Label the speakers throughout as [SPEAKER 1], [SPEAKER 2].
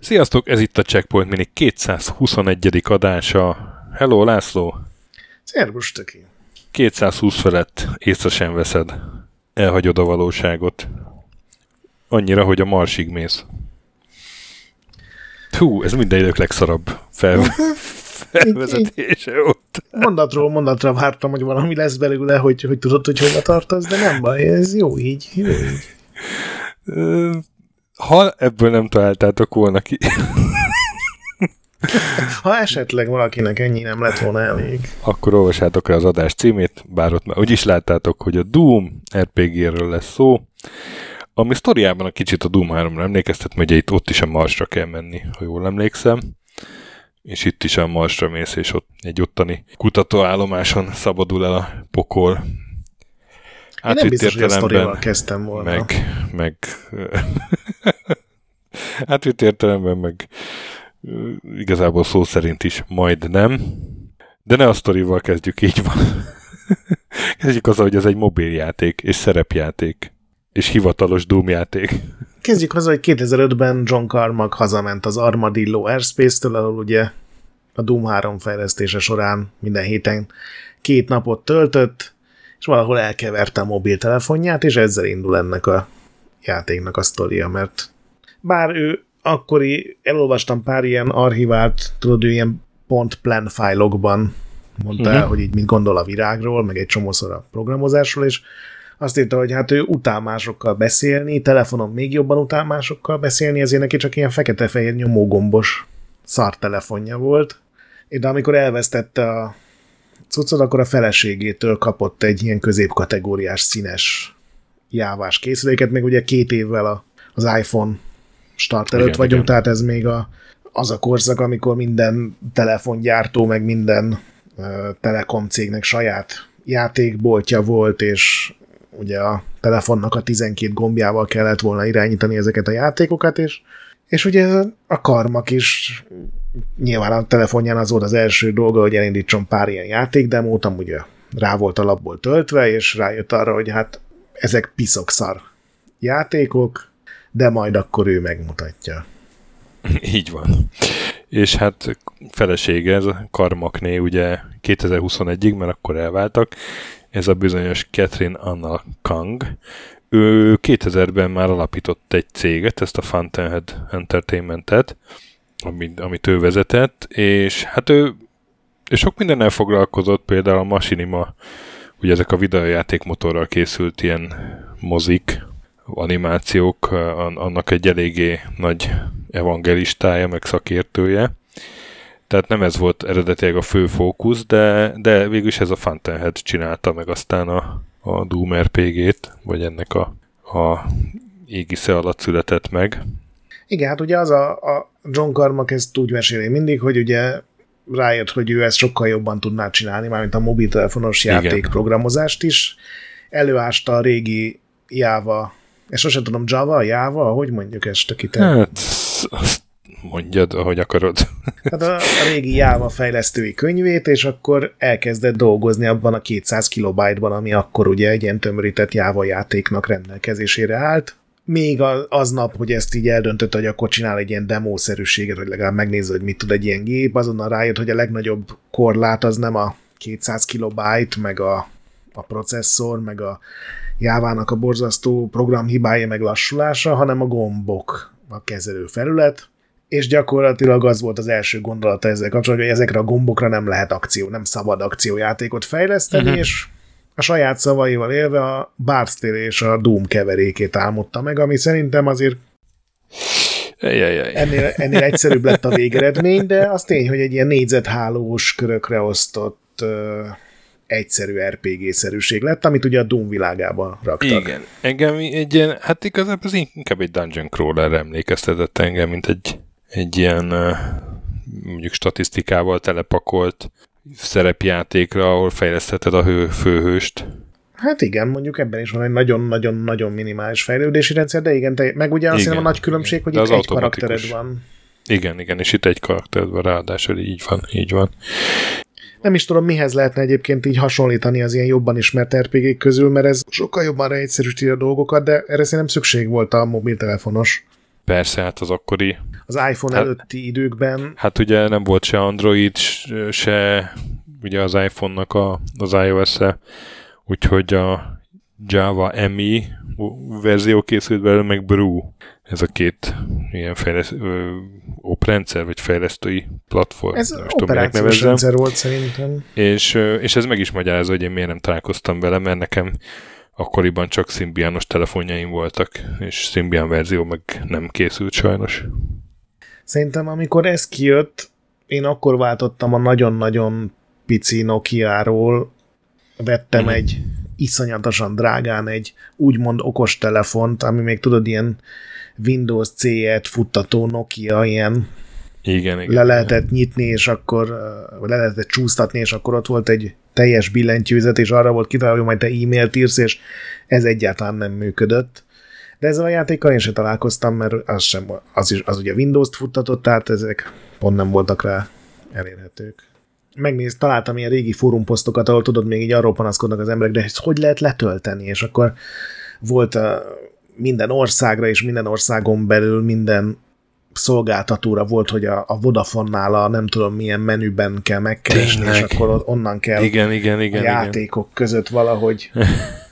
[SPEAKER 1] Sziasztok, ez itt a Checkpoint Mini 221. adása. Hello, László!
[SPEAKER 2] Szervus, töki!
[SPEAKER 1] 220 felett észre sem veszed. Elhagyod a valóságot. Annyira, hogy a Marsig mész. Hú, ez minden idők legszarabb fel, felvezetése ott.
[SPEAKER 2] Mondatról mondatra vártam, hogy valami lesz belőle, hogy, hogy tudod, hogy hova tartasz, de nem baj, ez jó így. Jó így.
[SPEAKER 1] Ha ebből nem találtátok volna ki.
[SPEAKER 2] Ha esetleg valakinek ennyi nem lett volna elég.
[SPEAKER 1] Akkor olvassátok el az adás címét, bár ott már úgyis láttátok, hogy a Doom RPG-ről lesz szó, ami sztoriában a kicsit a Doom 3-ra emlékeztet, mert ugye itt ott is a Marsra kell menni, ha jól emlékszem. És itt is a Marsra mész, és ott egy ottani kutatóállomáson szabadul el a pokol.
[SPEAKER 2] Én nem biztos, hogy a sztorival kezdtem volna.
[SPEAKER 1] Meg, meg átvitt értelemben, meg igazából szó szerint is majd nem. De ne a sztorival kezdjük, így van. kezdjük azzal, hogy ez egy mobiljáték és szerepjáték és hivatalos Doom játék.
[SPEAKER 2] Kezdjük azzal, hogy 2005-ben John Carmack hazament az Armadillo Airspace-től, ahol ugye a Doom 3 fejlesztése során minden héten két napot töltött, és valahol elkeverte a mobiltelefonját, és ezzel indul ennek a játéknak a sztoria, mert bár ő akkori, elolvastam pár ilyen archivált, tudod, ő ilyen pont plan fájlokban mondta uh-huh. el, hogy így mit gondol a virágról, meg egy csomószor a programozásról, és azt írta, hogy hát ő utál másokkal beszélni, telefonon még jobban utál másokkal beszélni, ezért neki csak ilyen fekete-fehér nyomógombos szar telefonja volt. De amikor elvesztette a cuccot, akkor a feleségétől kapott egy ilyen középkategóriás színes jávás készüléket, meg ugye két évvel a, az iPhone start előtt igen, vagyunk, igen. tehát ez még a, az a korszak, amikor minden telefongyártó, meg minden uh, telekom cégnek saját játékboltja volt, és ugye a telefonnak a 12 gombjával kellett volna irányítani ezeket a játékokat, és, és ugye a karmak is nyilván a telefonján az volt az első dolga, hogy elindítson pár ilyen játékdemót, amúgy rá volt a labból töltve, és rájött arra, hogy hát ezek piszok szar játékok, de majd akkor ő megmutatja.
[SPEAKER 1] Így van. És hát felesége, ez a Karmakné ugye 2021-ig, mert akkor elváltak, ez a bizonyos Catherine Anna Kang. Ő 2000-ben már alapított egy céget, ezt a Fountainhead Entertainmentet, amit, amit ő vezetett, és hát ő, ő sok mindennel foglalkozott, például a Machinima, ugye ezek a videójáték motorral készült ilyen mozik, animációk, annak egy eléggé nagy evangelistája, meg szakértője. Tehát nem ez volt eredetileg a fő fókusz, de, de végülis ez a Fountainhead csinálta meg aztán a, a Doom RPG-t, vagy ennek a, a égisze alatt született meg.
[SPEAKER 2] Igen, hát ugye az a, a John Carmack ezt úgy meséli mindig, hogy ugye rájött, hogy ő ezt sokkal jobban tudná csinálni, mármint a mobiltelefonos játékprogramozást is. Előásta a régi Java, és sosem tudom, Java, Java, hogy mondjuk ezt a
[SPEAKER 1] Hát, azt mondjad, ahogy akarod.
[SPEAKER 2] Hát a, régi Java fejlesztői könyvét, és akkor elkezdett dolgozni abban a 200 kilobájtban, ami akkor ugye egy ilyen tömörített Java játéknak rendelkezésére állt. Még aznap, hogy ezt így eldöntött, hogy akkor csinál egy ilyen demószerűséget, hogy legalább megnézze, hogy mit tud egy ilyen gép, azonnal rájött, hogy a legnagyobb korlát az nem a 200 kilobájt, meg a, a processzor, meg a Jávának a borzasztó programhibája meg lassulása, hanem a gombok, a kezelő felület, és gyakorlatilag az volt az első gondolata ezzel kapcsolatban, hogy ezekre a gombokra nem lehet akció, nem szabad akciójátékot fejleszteni, uh-huh. és a saját szavaival élve a Bard's és a Doom keverékét álmodta meg, ami szerintem azért. Ennél, ennél egyszerűbb lett a végeredmény, de az tény, hogy egy ilyen négyzethálós körökre osztott egyszerű RPG-szerűség lett, amit ugye a Doom világában raktak.
[SPEAKER 1] Igen. Engem egy ilyen, hát igazából az inkább egy dungeon crawler emlékeztetett engem, mint egy egy ilyen mondjuk statisztikával telepakolt szerepjátékra, ahol fejlesztheted a hő, főhőst.
[SPEAKER 2] Hát igen, mondjuk ebben is van egy nagyon-nagyon-nagyon minimális fejlődési rendszer, de igen, te, meg ugye azt hiszem a nagy különbség, hogy itt egy karaktered van.
[SPEAKER 1] Igen, igen, és itt egy karaktered van, ráadásul így van, így van.
[SPEAKER 2] Nem is tudom, mihez lehetne egyébként így hasonlítani az ilyen jobban ismert rpg közül, mert ez sokkal jobban egyszerűsíti a dolgokat, de erre szerintem szükség volt a mobiltelefonos.
[SPEAKER 1] Persze, hát az akkori...
[SPEAKER 2] Az iPhone hát, előtti időkben...
[SPEAKER 1] Hát ugye nem volt se Android, se ugye az iPhone-nak a, az iOS-e, úgyhogy a Java MI verzió készült belőle, meg Brew. Ez a két ilyen fejleszt, ö, oprendszer, vagy fejlesztői platform.
[SPEAKER 2] Ez operációs rendszer volt szerintem.
[SPEAKER 1] És, és ez meg is magyarázza, hogy én miért nem találkoztam vele, mert nekem akkoriban csak Symbianos telefonjaim voltak, és Symbian verzió meg nem készült sajnos.
[SPEAKER 2] Szerintem amikor ez kijött, én akkor váltottam a nagyon-nagyon pici Nokia-ról, vettem mm. egy iszonyatosan drágán egy úgymond okos telefont, ami még tudod, ilyen Windows C-et futtató Nokia, ilyen
[SPEAKER 1] igen, igen,
[SPEAKER 2] le lehetett nyitni, és akkor le lehetett csúsztatni, és akkor ott volt egy teljes billentyűzet, és arra volt kitalálva, hogy majd te e-mailt írsz, és ez egyáltalán nem működött. De ezzel a játékkal én sem találkoztam, mert az, sem, az, is, az ugye Windows-t futtatott, tehát ezek pont nem voltak rá elérhetők. Megnéz, találtam ilyen régi fórumposztokat, ahol tudod, még így arról panaszkodnak az emberek, de ezt hogy lehet letölteni? És akkor volt a, minden országra és minden országon belül minden szolgáltatóra volt, hogy a, a Vodafone-nál a nem tudom milyen menüben kell megkeresni, Tényleg. és akkor onnan kell
[SPEAKER 1] igen, igen, igen,
[SPEAKER 2] a játékok igen. között valahogy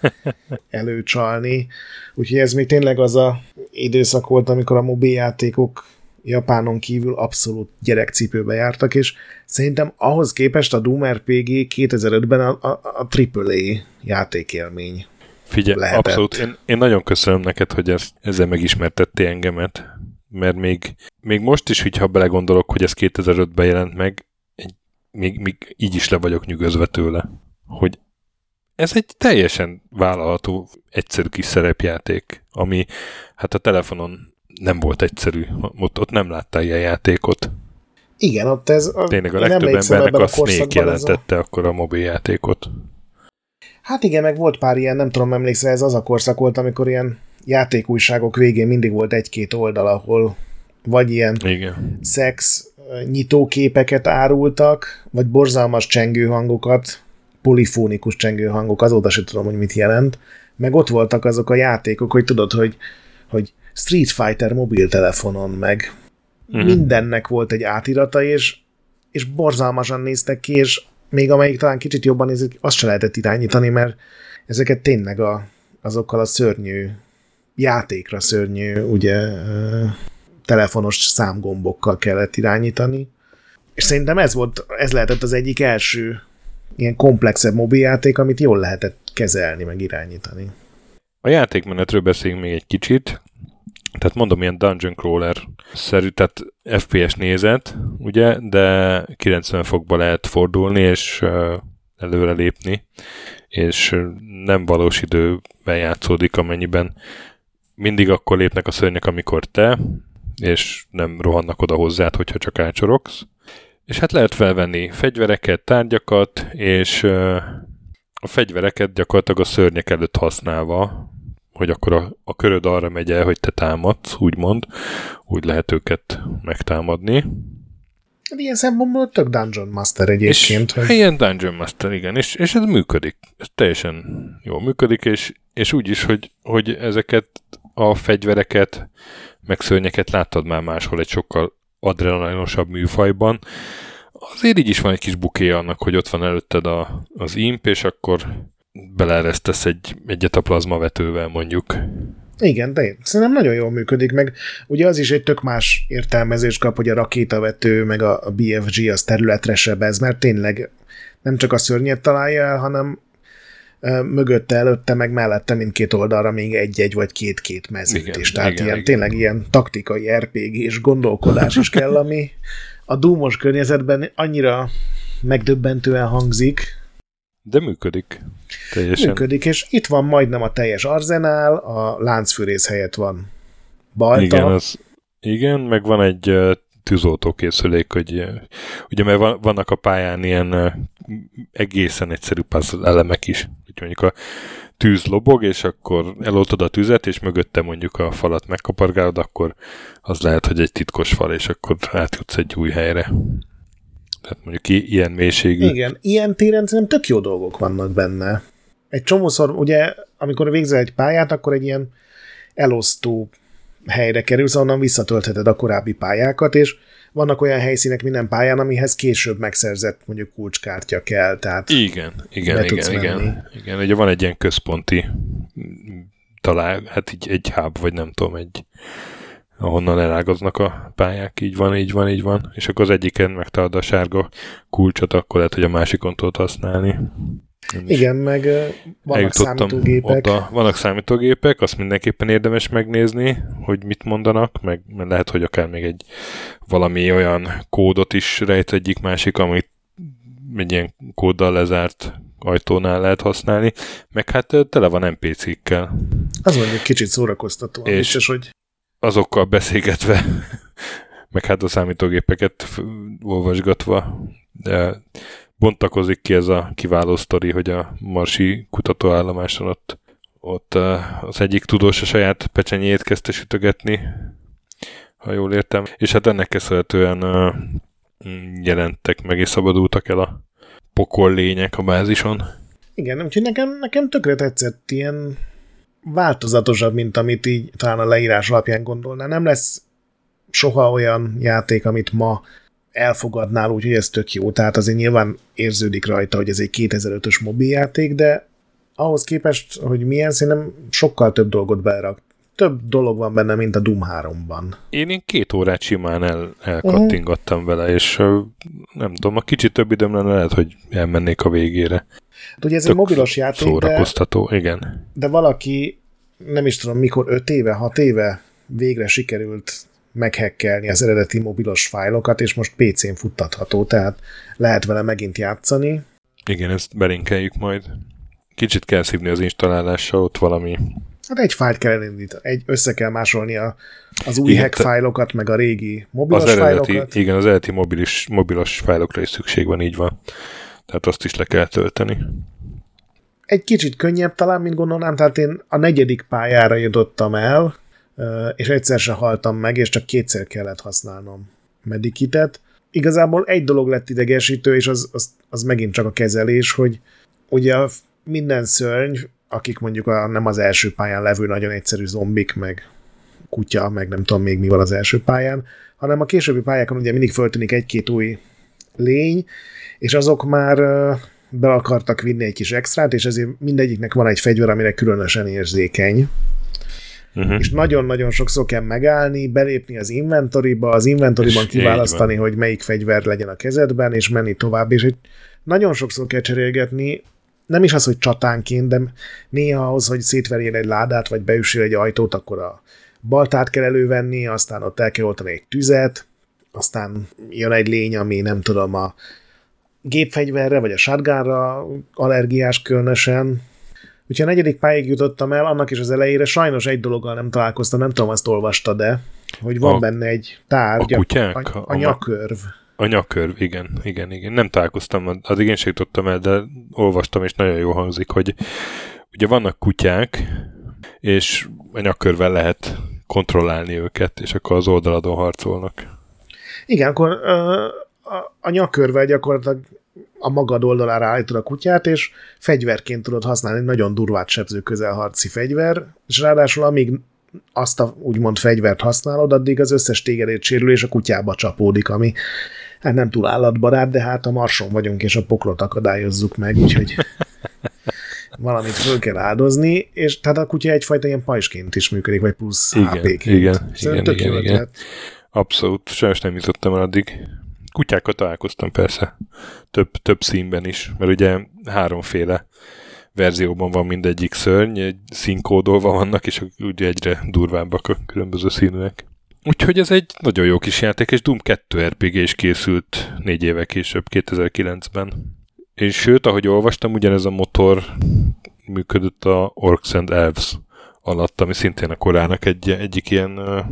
[SPEAKER 2] előcsalni. Úgyhogy ez még tényleg az a időszak volt, amikor a mobiljátékok Japánon kívül abszolút gyerekcipőbe jártak, és szerintem ahhoz képest a Doom RPG 2005-ben a, a, a AAA játékélmény
[SPEAKER 1] Figyelj, lehetett. abszolút. Én, én nagyon köszönöm neked, hogy ezt, ezzel megismertettél engemet, mert még, még most is, hogyha belegondolok, hogy ez 2005-ben jelent meg, még, még így is le vagyok nyugodva tőle, hogy ez egy teljesen vállalható, egyszerű kis szerepjáték, ami hát a telefonon nem volt egyszerű, ott, ott nem láttál ilyen játékot.
[SPEAKER 2] Igen, ott ez...
[SPEAKER 1] A, Tényleg a legtöbb embernek a, a Snake jelentette a... akkor a mobiljátékot.
[SPEAKER 2] Hát igen, meg volt pár ilyen, nem tudom, emlékszel, ez az a korszak volt, amikor ilyen játékújságok végén mindig volt egy-két oldal, ahol vagy ilyen
[SPEAKER 1] igen.
[SPEAKER 2] szex nyitóképeket árultak, vagy borzalmas csengőhangokat, polifónikus csengőhangok, azóta sem tudom, hogy mit jelent, meg ott voltak azok a játékok, hogy tudod, hogy, hogy Street Fighter mobiltelefonon, meg uh-huh. mindennek volt egy átirata, és, és borzalmasan néztek ki, és még amelyik talán kicsit jobban nézik, azt se lehetett irányítani, mert ezeket tényleg a, azokkal a szörnyű játékra szörnyű, ugye telefonos számgombokkal kellett irányítani. És szerintem ez volt, ez lehetett az egyik első ilyen komplexebb mobiljáték, amit jól lehetett kezelni, meg irányítani.
[SPEAKER 1] A játékmenetről beszéljünk még egy kicsit. Tehát mondom, ilyen dungeon crawler-szerű, tehát FPS nézet, ugye, de 90 fokba lehet fordulni, és előre lépni, és nem valós időben játszódik, amennyiben mindig akkor lépnek a szörnyek, amikor te, és nem rohannak oda hozzád, hogyha csak ácsorogsz. És hát lehet felvenni fegyvereket, tárgyakat, és a fegyvereket gyakorlatilag a szörnyek előtt használva, hogy akkor a, a köröd arra megy el, hogy te támadsz, úgymond, úgy lehet őket megtámadni.
[SPEAKER 2] Hát ilyen szempontból tök Dungeon Master egyébként.
[SPEAKER 1] És, hogy... Ilyen Dungeon Master, igen, és, és ez működik. Ez teljesen jól működik, és, és úgy is, hogy, hogy ezeket a fegyvereket, meg szörnyeket láttad már máshol egy sokkal adrenalinosabb műfajban. Azért így is van egy kis buké annak, hogy ott van előtted a, az imp, és akkor beleeresztesz egy, egyet a plazmavetővel mondjuk.
[SPEAKER 2] Igen, de szerintem nagyon jól működik, meg ugye az is egy tök más értelmezés kap, hogy a rakétavető, meg a, a BFG az területre sebez, mert tényleg nem csak a szörnyet találja el, hanem mögötte, előtte, meg mellette mindkét oldalra még egy-egy vagy két-két mezőt igen, is. Tehát igen, ilyen, igen. tényleg ilyen taktikai RPG és gondolkodás is kell, ami a dúmos környezetben annyira megdöbbentően hangzik.
[SPEAKER 1] De működik. Teljesen.
[SPEAKER 2] Működik, és itt van majdnem a teljes arzenál, a láncfűrész helyett van balta.
[SPEAKER 1] Igen, az, igen, meg van egy tűzoltókészülék, hogy ugye mert vannak a pályán ilyen egészen egyszerű puzzle elemek is, hogy mondjuk a tűz lobog, és akkor eloltod a tüzet, és mögötte mondjuk a falat megkapargálod, akkor az lehet, hogy egy titkos fal, és akkor átjutsz egy új helyre. Tehát mondjuk ilyen mélységű.
[SPEAKER 2] Igen, ilyen téren szerintem tök jó dolgok vannak benne. Egy csomószor, ugye, amikor végzel egy pályát, akkor egy ilyen elosztó helyre kerülsz, onnan visszatöltheted a korábbi pályákat, és vannak olyan helyszínek minden pályán, amihez később megszerzett mondjuk kulcskártya kell, tehát
[SPEAKER 1] Igen, igen, igen, igen,
[SPEAKER 2] menni.
[SPEAKER 1] igen. Ugye van egy ilyen központi talán, hát így egy hub, vagy nem tudom, egy ahonnan elágaznak a pályák, így van, így van, így van, és akkor az egyiken megtalálod a sárga kulcsot, akkor lehet, hogy a másikon tudod használni. Én
[SPEAKER 2] igen, meg vannak számítógépek.
[SPEAKER 1] Oda. Vannak számítógépek, azt mindenképpen érdemes megnézni, hogy mit mondanak, meg lehet, hogy akár még egy valami olyan kódot is rejt egyik másik, amit egy ilyen kóddal lezárt ajtónál lehet használni, meg hát tele van NPC-kkel.
[SPEAKER 2] Az mondjuk kicsit szórakoztató.
[SPEAKER 1] És-
[SPEAKER 2] vicces, hogy
[SPEAKER 1] Azokkal beszélgetve, meg hát a számítógépeket olvasgatva, de bontakozik ki ez a kiváló sztori, hogy a marsi kutatóállomáson ott, ott ö, az egyik tudós a saját pecsenyét kezdte sütögetni, ha jól értem, és hát ennek köszönhetően mm, jelentek meg és szabadultak el a pokol lények a bázison.
[SPEAKER 2] igen, úgyhogy nekem, nekem tökre tetszett ilyen változatosabb, mint amit így talán a leírás alapján gondolná. Nem lesz soha olyan játék, amit ma elfogadnál, úgyhogy ez tök jó. Tehát azért nyilván érződik rajta, hogy ez egy 2005-ös mobiljáték, de ahhoz képest, hogy milyen, szerintem sokkal több dolgot belerak. Több dolog van benne, mint a Doom 3-ban.
[SPEAKER 1] Én, én két órát simán el, elkattingattam vele, és nem tudom, a kicsit több időm lenne, lehet, hogy elmennék a végére.
[SPEAKER 2] Hát Ugye ez egy
[SPEAKER 1] Tök
[SPEAKER 2] mobilos játék, de,
[SPEAKER 1] Szórakoztató, igen.
[SPEAKER 2] de valaki, nem is tudom mikor, 5 éve, 6 éve végre sikerült meghekkelni az eredeti mobilos fájlokat, és most PC-n futtatható, tehát lehet vele megint játszani.
[SPEAKER 1] Igen, ezt belinkeljük majd. Kicsit kell szívni az installálással, ott valami...
[SPEAKER 2] Hát egy fájlt kell elindítani, egy össze kell másolni a, az új
[SPEAKER 1] Igen,
[SPEAKER 2] hack fájlokat, meg a régi mobilos
[SPEAKER 1] Az eredeti,
[SPEAKER 2] fájlokat.
[SPEAKER 1] igen, az eredeti mobilis, mobilos fájlokra is szükség van, így van. Tehát azt is le kell tölteni.
[SPEAKER 2] Egy kicsit könnyebb talán, mint gondolnám, tehát én a negyedik pályára jutottam el, és egyszer se haltam meg, és csak kétszer kellett használnom medikitet. Igazából egy dolog lett idegesítő, és az, az, az megint csak a kezelés, hogy ugye minden szörny, akik mondjuk a, nem az első pályán levő nagyon egyszerű zombik, meg kutya, meg nem tudom még mi van az első pályán, hanem a későbbi pályákon ugye mindig föltűnik egy-két új lény, és azok már be akartak vinni egy kis extrát, és ezért mindegyiknek van egy fegyver, amire különösen érzékeny.
[SPEAKER 1] Uh-huh.
[SPEAKER 2] És nagyon-nagyon sokszor kell megállni, belépni az inventoriba, az inventoriban kiválasztani, hogy melyik fegyver legyen a kezedben, és menni tovább, és egy nagyon sokszor kell cserélgetni, nem is az, hogy csatánként, de néha ahhoz, hogy szétverjél egy ládát, vagy beüssél egy ajtót, akkor a baltát kell elővenni, aztán ott el kell oltani egy tüzet, aztán jön egy lény, ami nem tudom, a gépfegyverre, vagy a shotgunra allergiás különösen. Úgyhogy a negyedik pályáig jutottam el, annak is az elejére sajnos egy dologgal nem találkoztam, nem tudom, azt olvasta, de hogy van
[SPEAKER 1] A-
[SPEAKER 2] benne egy tárgy,
[SPEAKER 1] a kutyák?
[SPEAKER 2] a, a,
[SPEAKER 1] A-
[SPEAKER 2] nyakörv.
[SPEAKER 1] A nyakörv, igen, igen, igen. Nem találkoztam, addig én sem jutottam el, de olvastam, és nagyon jó hangzik, hogy ugye vannak kutyák, és a nyakörvel lehet kontrollálni őket, és akkor az oldaladon harcolnak.
[SPEAKER 2] Igen, akkor ö, a, a nyakörvel gyakorlatilag a magad oldalára állítod a kutyát, és fegyverként tudod használni, nagyon durvát sebző közelharci fegyver, és ráadásul amíg azt a úgymond fegyvert használod, addig az összes tégedét sérülés a kutyába csapódik, ami hát nem túl állatbarát, de hát a marson vagyunk, és a poklot akadályozzuk meg, úgyhogy valamit föl kell áldozni, és tehát a kutya egyfajta ilyen pajsként is működik, vagy plusz
[SPEAKER 1] Igen,
[SPEAKER 2] HP-ként.
[SPEAKER 1] igen,
[SPEAKER 2] Szerintem
[SPEAKER 1] igen, igen, igen. Abszolút, sajnos nem jutottam el addig. Kutyákat találkoztam persze, több, több színben is, mert ugye háromféle verzióban van mindegyik szörny, egy színkódolva vannak, és ugye egyre durvábbak a különböző színűek. Úgyhogy ez egy nagyon jó kis játék, és Doom 2 RPG is készült négy éve később, 2009-ben. És sőt, ahogy olvastam, ugyanez a motor működött a Orcs and Elves alatt, ami szintén a korának egy, egyik ilyen uh,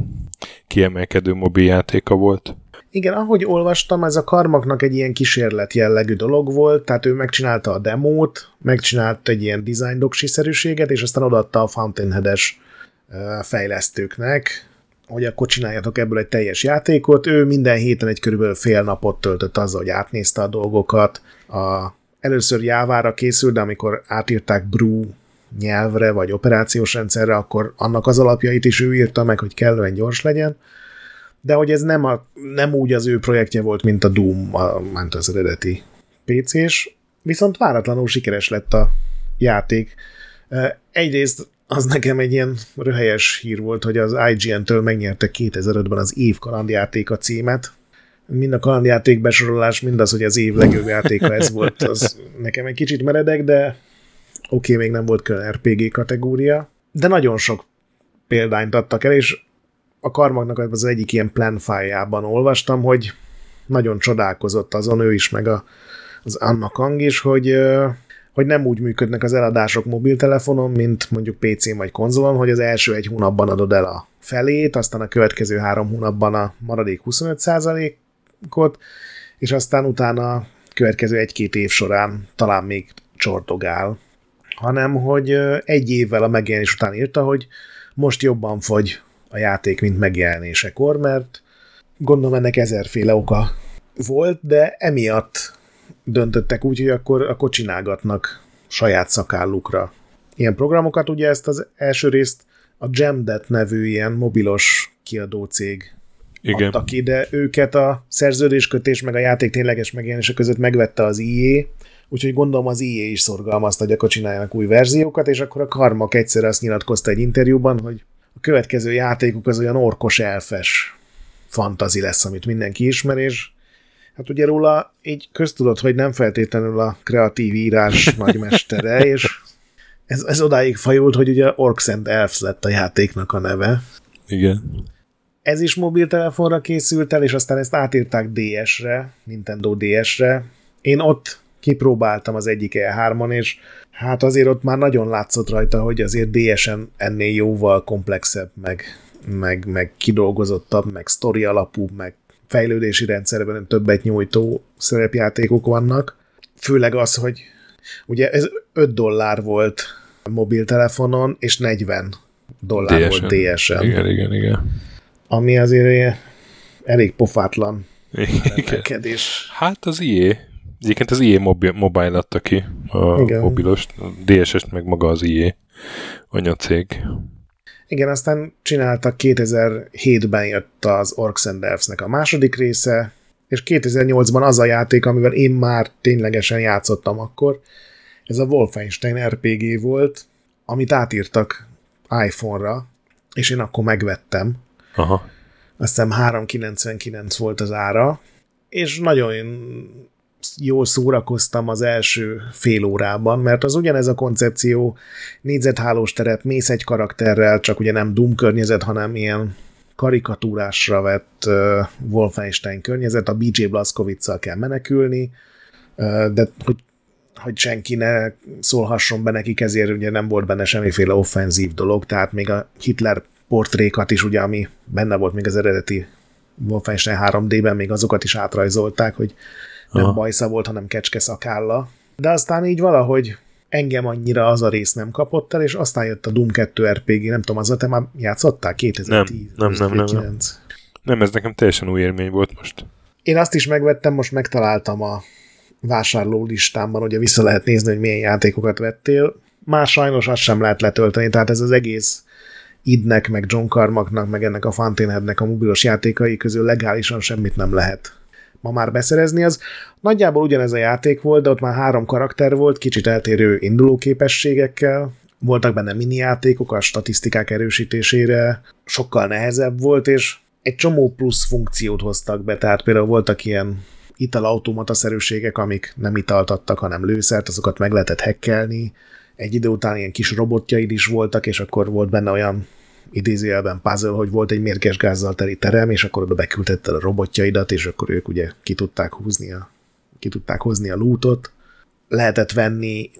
[SPEAKER 1] kiemelkedő mobiljátéka volt.
[SPEAKER 2] Igen, ahogy olvastam, ez a Karmaknak egy ilyen kísérlet jellegű dolog volt, tehát ő megcsinálta a demót, megcsinált egy ilyen design doksi-szerűséget, és aztán odaadta a Fountainhead-es fejlesztőknek, hogy akkor csináljatok ebből egy teljes játékot. Ő minden héten egy körülbelül fél napot töltött azzal, hogy átnézte a dolgokat. A, először jávára készült, de amikor átírták Brew nyelvre, vagy operációs rendszerre, akkor annak az alapjait is ő írta meg, hogy kellően gyors legyen. De hogy ez nem, a, nem úgy az ő projektje volt, mint a Doom, a, ment az eredeti PC-s, viszont váratlanul sikeres lett a játék. Egyrészt az nekem egy ilyen röhelyes hír volt, hogy az IGN-től megnyerte 2005-ben az év kalandjátéka címet. Mind a kalandjáték besorolás, mind az, hogy az év legjobb játéka ez volt, az nekem egy kicsit meredek, de oké, okay, még nem volt külön RPG kategória, de nagyon sok példányt adtak el, és a karmagnak az egyik ilyen plan file olvastam, hogy nagyon csodálkozott azon ő is, meg a, az Anna Kang is, hogy hogy nem úgy működnek az eladások mobiltelefonon, mint mondjuk PC-n vagy konzolon, hogy az első egy hónapban adod el a felét, aztán a következő három hónapban a maradék 25%-ot, és aztán utána a következő egy-két év során talán még csortogál. Hanem, hogy egy évvel a megjelenés után írta, hogy most jobban fogy a játék, mint megjelenésekor, mert gondolom ennek ezerféle oka volt, de emiatt döntöttek úgy, hogy akkor, akkor csinálgatnak saját szakállukra ilyen programokat. Ugye ezt az első részt a Jamdet nevű ilyen mobilos kiadó cég Igen. adta ki, de őket a szerződéskötés meg a játék tényleges megjelenése között megvette az IE, úgyhogy gondolom az IE is szorgalmazta, hogy akkor csináljanak új verziókat, és akkor a Karmak egyszer azt nyilatkozta egy interjúban, hogy a következő játékuk az olyan orkos elfes fantazi lesz, amit mindenki ismer, és Hát ugye róla így köztudott, hogy nem feltétlenül a kreatív írás nagymestere, és ez, ez odáig fajult, hogy ugye Orcs and Elves lett a játéknak a neve.
[SPEAKER 1] Igen.
[SPEAKER 2] Ez is mobiltelefonra készült el, és aztán ezt átírták DS-re, Nintendo DS-re. Én ott kipróbáltam az egyik E3-on, és hát azért ott már nagyon látszott rajta, hogy azért DS-en ennél jóval komplexebb, meg, meg, meg kidolgozottabb, meg sztori alapú, meg fejlődési rendszerben többet nyújtó szerepjátékok vannak. Főleg az, hogy ugye ez 5 dollár volt a mobiltelefonon, és 40 dollár DSN. volt DSN.
[SPEAKER 1] Igen, igen, igen.
[SPEAKER 2] Ami azért elég pofátlan emelkedés.
[SPEAKER 1] Hát az IE. Egyébként az IE mobil, mobile adta ki a igen. mobilos, DSS-t meg maga az IE anyacég.
[SPEAKER 2] Igen, aztán csináltak 2007-ben jött az Orcs and Elves-nek a második része, és 2008-ban az a játék, amivel én már ténylegesen játszottam akkor, ez a Wolfenstein RPG volt, amit átírtak iPhone-ra, és én akkor megvettem.
[SPEAKER 1] Aha.
[SPEAKER 2] Azt hiszem 399 volt az ára, és nagyon jól szórakoztam az első fél órában, mert az ugyanez a koncepció, négyzethálós teret, mész egy karakterrel, csak ugye nem Doom környezet, hanem ilyen karikatúrásra vett uh, Wolfenstein környezet, a BJ Blazkowicz kell menekülni, uh, de hogy, hogy senki ne szólhasson be nekik, ezért ugye nem volt benne semmiféle offenzív dolog, tehát még a Hitler portrékat is, ugye, ami benne volt még az eredeti Wolfenstein 3D-ben, még azokat is átrajzolták, hogy nem Aha. bajsza volt, hanem kecske szakálla. De aztán így valahogy engem annyira az a rész nem kapott el, és aztán jött a Doom 2 RPG, nem tudom, az te már játszottál 2010?
[SPEAKER 1] Nem, nem, nem, nem, nem. Nem, ez nekem teljesen új élmény volt most.
[SPEAKER 2] Én azt is megvettem, most megtaláltam a vásárló listámban, ugye vissza lehet nézni, hogy milyen játékokat vettél. Már sajnos azt sem lehet letölteni, tehát ez az egész idnek, meg John Carmacknak, meg ennek a Fountainheadnek a mobilos játékai közül legálisan semmit nem lehet ma már beszerezni, az nagyjából ugyanez a játék volt, de ott már három karakter volt, kicsit eltérő induló képességekkel, voltak benne mini játékok a statisztikák erősítésére, sokkal nehezebb volt, és egy csomó plusz funkciót hoztak be, tehát például voltak ilyen italautomata szerűségek, amik nem italt adtak, hanem lőszert, azokat meg lehetett hekkelni, egy idő után ilyen kis robotjaid is voltak, és akkor volt benne olyan idézőjelben puzzle, hogy volt egy mérges gázzal teli terem, és akkor oda beküldetted a robotjaidat, és akkor ők ugye ki tudták húzni a, ki tudták hozni a lootot. Lehetett venni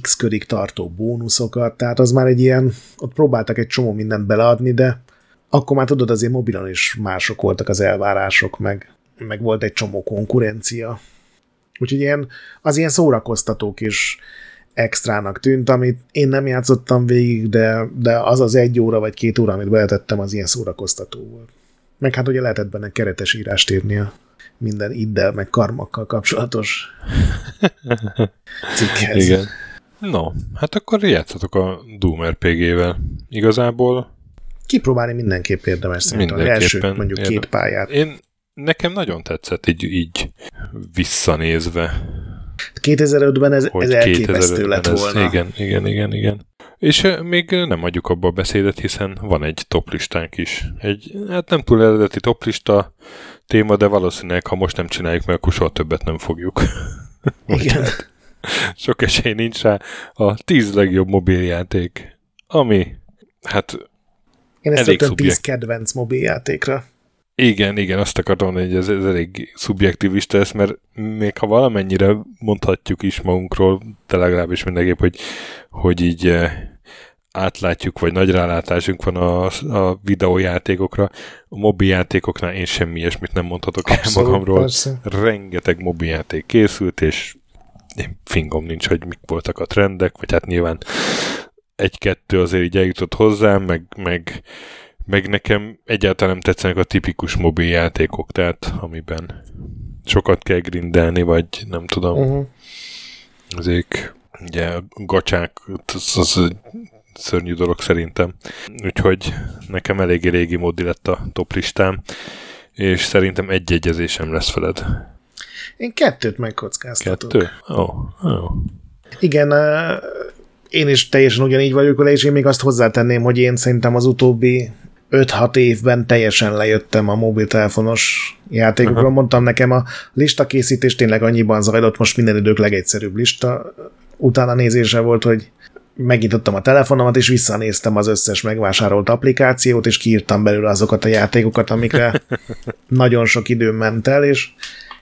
[SPEAKER 2] x körig tartó bónuszokat, tehát az már egy ilyen, ott próbáltak egy csomó mindent beleadni, de akkor már tudod, azért mobilon is mások voltak az elvárások, meg, meg volt egy csomó konkurencia. Úgyhogy ilyen, az ilyen szórakoztatók is extrának tűnt, amit én nem játszottam végig, de, de az az egy óra vagy két óra, amit beletettem, az ilyen szórakoztató volt. Meg hát ugye lehetett benne keretes írást írni a minden iddel, meg karmakkal kapcsolatos cikkhez.
[SPEAKER 1] Igen. No, hát akkor játszatok a Doom RPG-vel. Igazából
[SPEAKER 2] Kipróbálni mindenképp érdemes szerintem. Az első mondjuk érdemes. két pályát.
[SPEAKER 1] Én, nekem nagyon tetszett így, így visszanézve.
[SPEAKER 2] 2005-ben ez, ez elképesztő lett ez, volna.
[SPEAKER 1] Igen, igen, igen, igen. És még nem adjuk abba a beszédet, hiszen van egy toplistánk is. Egy, hát nem túl eredeti toplista téma, de valószínűleg, ha most nem csináljuk meg, akkor soha többet nem fogjuk.
[SPEAKER 2] Igen.
[SPEAKER 1] Sok esély nincs rá. A tíz legjobb mobiljáték, ami, hát
[SPEAKER 2] Én ezt elég szubjekt... tíz kedvenc mobiljátékra.
[SPEAKER 1] Igen, igen, azt akartam mondani, hogy ez, ez elég szubjektivista lesz, mert még ha valamennyire mondhatjuk is magunkról, de legalábbis mindenképp, hogy, hogy így eh, átlátjuk, vagy nagy rálátásunk van a, a videójátékokra. A mobiljátékoknál én semmi ilyesmit nem mondhatok Abszolút, el magamról. Persze. Rengeteg mobiljáték készült, és én fingom nincs, hogy mik voltak a trendek, vagy hát nyilván egy-kettő azért így eljutott hozzám, meg, meg meg nekem egyáltalán nem tetszenek a tipikus mobiljátékok, tehát amiben sokat kell grindelni, vagy nem tudom. Uh-huh. Azért ugye gacsák, az, az szörnyű dolog szerintem. Úgyhogy nekem eléggé régi módi lett a top listám, és szerintem egy egyezésem lesz veled.
[SPEAKER 2] Én kettőt megkockáztatok.
[SPEAKER 1] Kettő? Ó, oh, oh.
[SPEAKER 2] Igen, én is teljesen ugyanígy vagyok vele, és én még azt hozzátenném, hogy én szerintem az utóbbi 5-6 évben teljesen lejöttem a mobiltelefonos játékokról. Uh-huh. Mondtam nekem, a listakészítés tényleg annyiban zajlott, most minden idők legegyszerűbb lista. Utána nézése volt, hogy megnyitottam a telefonomat, és visszanéztem az összes megvásárolt applikációt, és kiírtam belőle azokat a játékokat, amikre nagyon sok időm ment el, és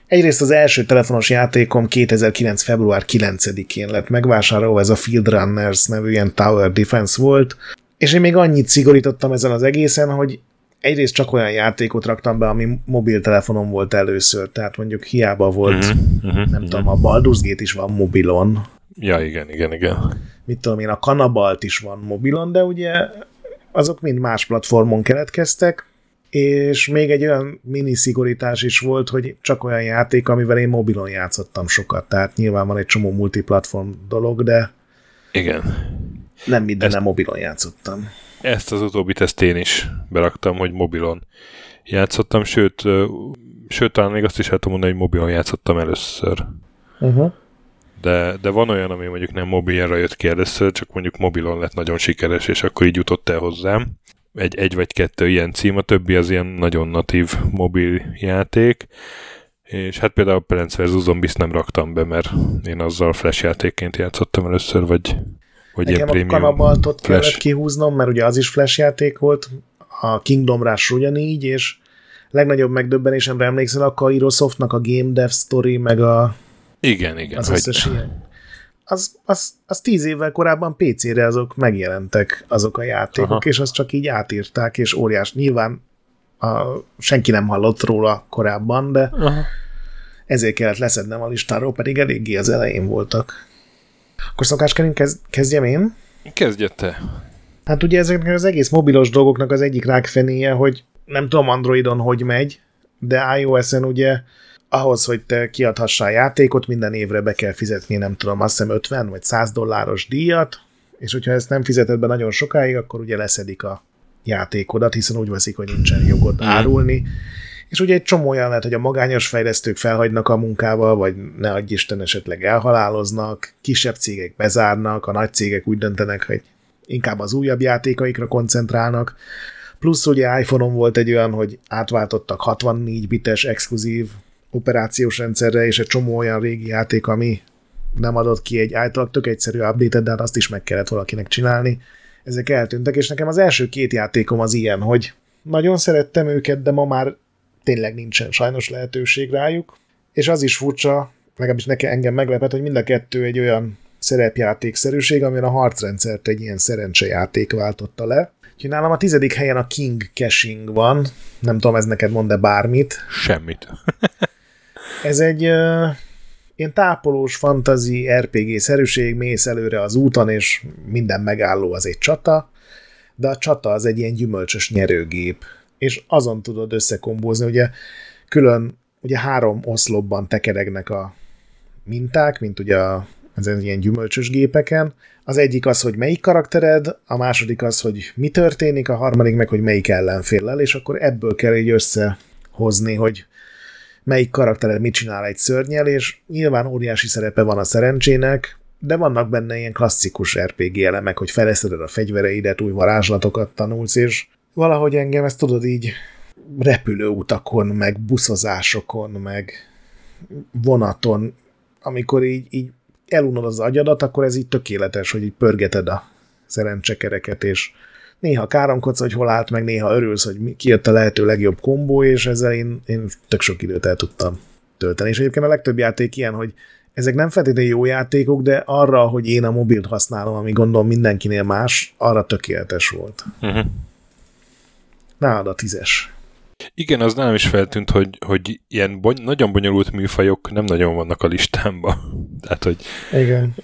[SPEAKER 2] egyrészt az első telefonos játékom 2009. február 9-én lett megvásárolva, ez a Field Runners nevű ilyen Tower Defense volt, és én még annyit szigorítottam ezen az egészen, hogy egyrészt csak olyan játékot raktam be, ami mobiltelefonon volt először, tehát mondjuk hiába volt, uh-huh, uh-huh, nem uh-huh. tudom, a Baldur's Gate is van mobilon.
[SPEAKER 1] Ja, igen, igen, igen.
[SPEAKER 2] Mit tudom én, a Kanabalt is van mobilon, de ugye azok mind más platformon keletkeztek, és még egy olyan mini szigorítás is volt, hogy csak olyan játék, amivel én mobilon játszottam sokat, tehát nyilván van egy csomó multiplatform dolog, de
[SPEAKER 1] igen.
[SPEAKER 2] Nem minden ezt, mobilon játszottam.
[SPEAKER 1] Ezt az utóbbit ezt én is beraktam, hogy mobilon játszottam, sőt, sőt talán még azt is el tudom mondani, hogy mobilon játszottam először. Uh-huh. De, de van olyan, ami mondjuk nem mobiljára jött ki először, csak mondjuk mobilon lett nagyon sikeres, és akkor így jutott el hozzám. Egy, egy vagy kettő ilyen cím, a többi az ilyen nagyon natív mobil játék. És hát például a Plants vs. Zombies nem raktam be, mert én azzal flash játékként játszottam először, vagy
[SPEAKER 2] hogy Nekem a kanabaltot kellett kihúznom, mert ugye az is flash játék volt, a Kingdom Rush ugyanígy, és legnagyobb megdöbbenésemre emlékszel a Kairosoftnak a Game Dev Story, meg a
[SPEAKER 1] igen, igen.
[SPEAKER 2] Az összes ilyen. Az, az, az tíz évvel korábban PC-re azok megjelentek azok a játékok, Aha. és azt csak így átírták, és óriás. Nyilván a, senki nem hallott róla korábban, de Aha. ezért kellett leszednem a listáról, pedig eléggé az elején voltak. Akkor szokáskerint kezd, kezdjem én?
[SPEAKER 1] Kezdje te.
[SPEAKER 2] Hát ugye ezeknek az egész mobilos dolgoknak az egyik rákfenéje, hogy nem tudom Androidon hogy megy, de iOS-en ugye ahhoz, hogy te kiadhassál játékot, minden évre be kell fizetni, nem tudom, azt hiszem 50 vagy 100 dolláros díjat, és hogyha ezt nem fizeted be nagyon sokáig, akkor ugye leszedik a játékodat, hiszen úgy veszik, hogy nincsen jogod árulni, és ugye egy csomó olyan lehet, hogy a magányos fejlesztők felhagynak a munkával, vagy ne adj Isten esetleg elhaláloznak, kisebb cégek bezárnak, a nagy cégek úgy döntenek, hogy inkább az újabb játékaikra koncentrálnak. Plusz ugye iPhone-on volt egy olyan, hogy átváltottak 64 bites exkluzív operációs rendszerre, és egy csomó olyan régi játék, ami nem adott ki egy általában tök egyszerű update de hát azt is meg kellett valakinek csinálni. Ezek eltűntek, és nekem az első két játékom az ilyen, hogy nagyon szerettem őket, de ma már tényleg nincsen sajnos lehetőség rájuk. És az is furcsa, legalábbis nekem engem meglepett, hogy mind a kettő egy olyan szerepjátékszerűség, amilyen a harcrendszert egy ilyen szerencsejáték váltotta le. Úgyhogy nálam a tizedik helyen a King Caching van. Nem tudom, ez neked mond-e bármit?
[SPEAKER 1] Semmit.
[SPEAKER 2] ez egy ilyen tápolós, fantazi, RPG-szerűség, mész előre az úton, és minden megálló az egy csata, de a csata az egy ilyen gyümölcsös nyerőgép, és azon tudod összekombózni, ugye külön, ugye három oszlopban tekeregnek a minták, mint ugye az ilyen gyümölcsös gépeken. Az egyik az, hogy melyik karaktered, a második az, hogy mi történik, a harmadik meg, hogy melyik ellenféllel, és akkor ebből kell így összehozni, hogy melyik karaktered mit csinál egy szörnyel, és nyilván óriási szerepe van a szerencsének, de vannak benne ilyen klasszikus RPG elemek, hogy feleszeded a fegyvereidet, új varázslatokat tanulsz, és valahogy engem ezt tudod így repülőutakon, meg buszozásokon, meg vonaton, amikor így, így elunod az agyadat, akkor ez így tökéletes, hogy így pörgeted a szerencsekereket, és néha káromkodsz, hogy hol állt, meg néha örülsz, hogy ki jött a lehető legjobb kombó, és ezzel én, én tök sok időt el tudtam tölteni. És egyébként a legtöbb játék ilyen, hogy ezek nem feltétlenül jó játékok, de arra, hogy én a mobilt használom, ami gondolom mindenkinél más, arra tökéletes volt. Uh-huh. Nálad a tízes.
[SPEAKER 1] Igen, az nálam is feltűnt, hogy, hogy ilyen bony- nagyon bonyolult műfajok nem nagyon vannak a listámban. Tehát, hogy
[SPEAKER 2] Igen.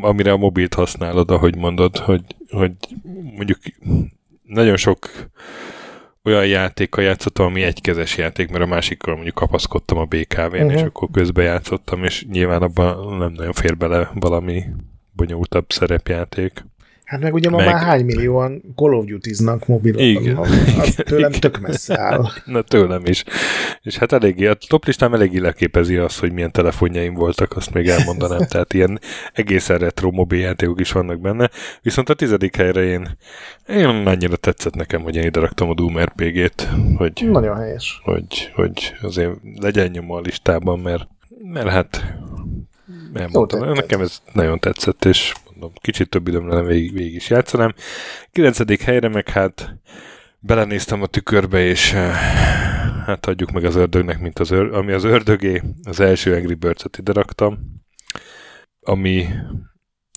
[SPEAKER 1] amire a mobilt használod, ahogy mondod, hogy, hogy mondjuk nagyon sok olyan játékkal játszottam, ami egykezes játék, mert a másikkal mondjuk kapaszkodtam a BKV-n, uh-huh. és akkor közben játszottam, és nyilván abban nem nagyon fér bele valami bonyolultabb szerepjáték.
[SPEAKER 2] Hát meg ugye ma meg... már hány millióan Call of Duty-znak mobilon. Igen. Az tőlem igen. tök messze áll.
[SPEAKER 1] Na tőlem is. És hát eléggé, a top listám eléggé leképezi azt, hogy milyen telefonjaim voltak, azt még elmondanám. Tehát ilyen egészen retro mobiljátékok is vannak benne. Viszont a tizedik helyre én, én annyira tetszett nekem, hogy én ide raktam a Doom RPG-t, hogy,
[SPEAKER 2] Nagyon helyes.
[SPEAKER 1] Hogy, hogy azért legyen nyoma a listában, mert, mert hát elmondtam, nekem ez nagyon tetszett, és mondom, kicsit több időm lenne végig, végig is játszanám. Kilencedik helyre meg hát belenéztem a tükörbe, és eh, hát adjuk meg az ördögnek, mint az ör, ami az ördögé, az első Angry Birds-et ide raktam, ami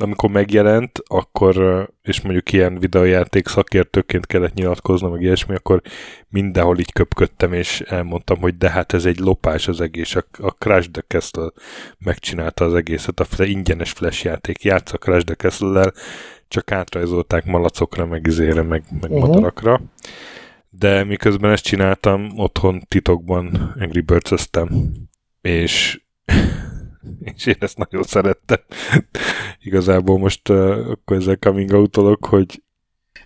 [SPEAKER 1] amikor megjelent, akkor, és mondjuk ilyen videójáték szakértőként kellett nyilatkoznom, meg ilyesmi, akkor mindenhol így köpködtem, és elmondtam, hogy de hát ez egy lopás az egész. A, a Crash the Castle megcsinálta az egészet, a ingyenes flash játék. Játsz a Crash the Castle-lel, csak átrajzolták malacokra, meg izére, meg, meg uh-huh. madarakra. De miközben ezt csináltam, otthon titokban Angry birds és és én ezt nagyon szerettem. Igazából most uh, akkor ezzel coming out hogy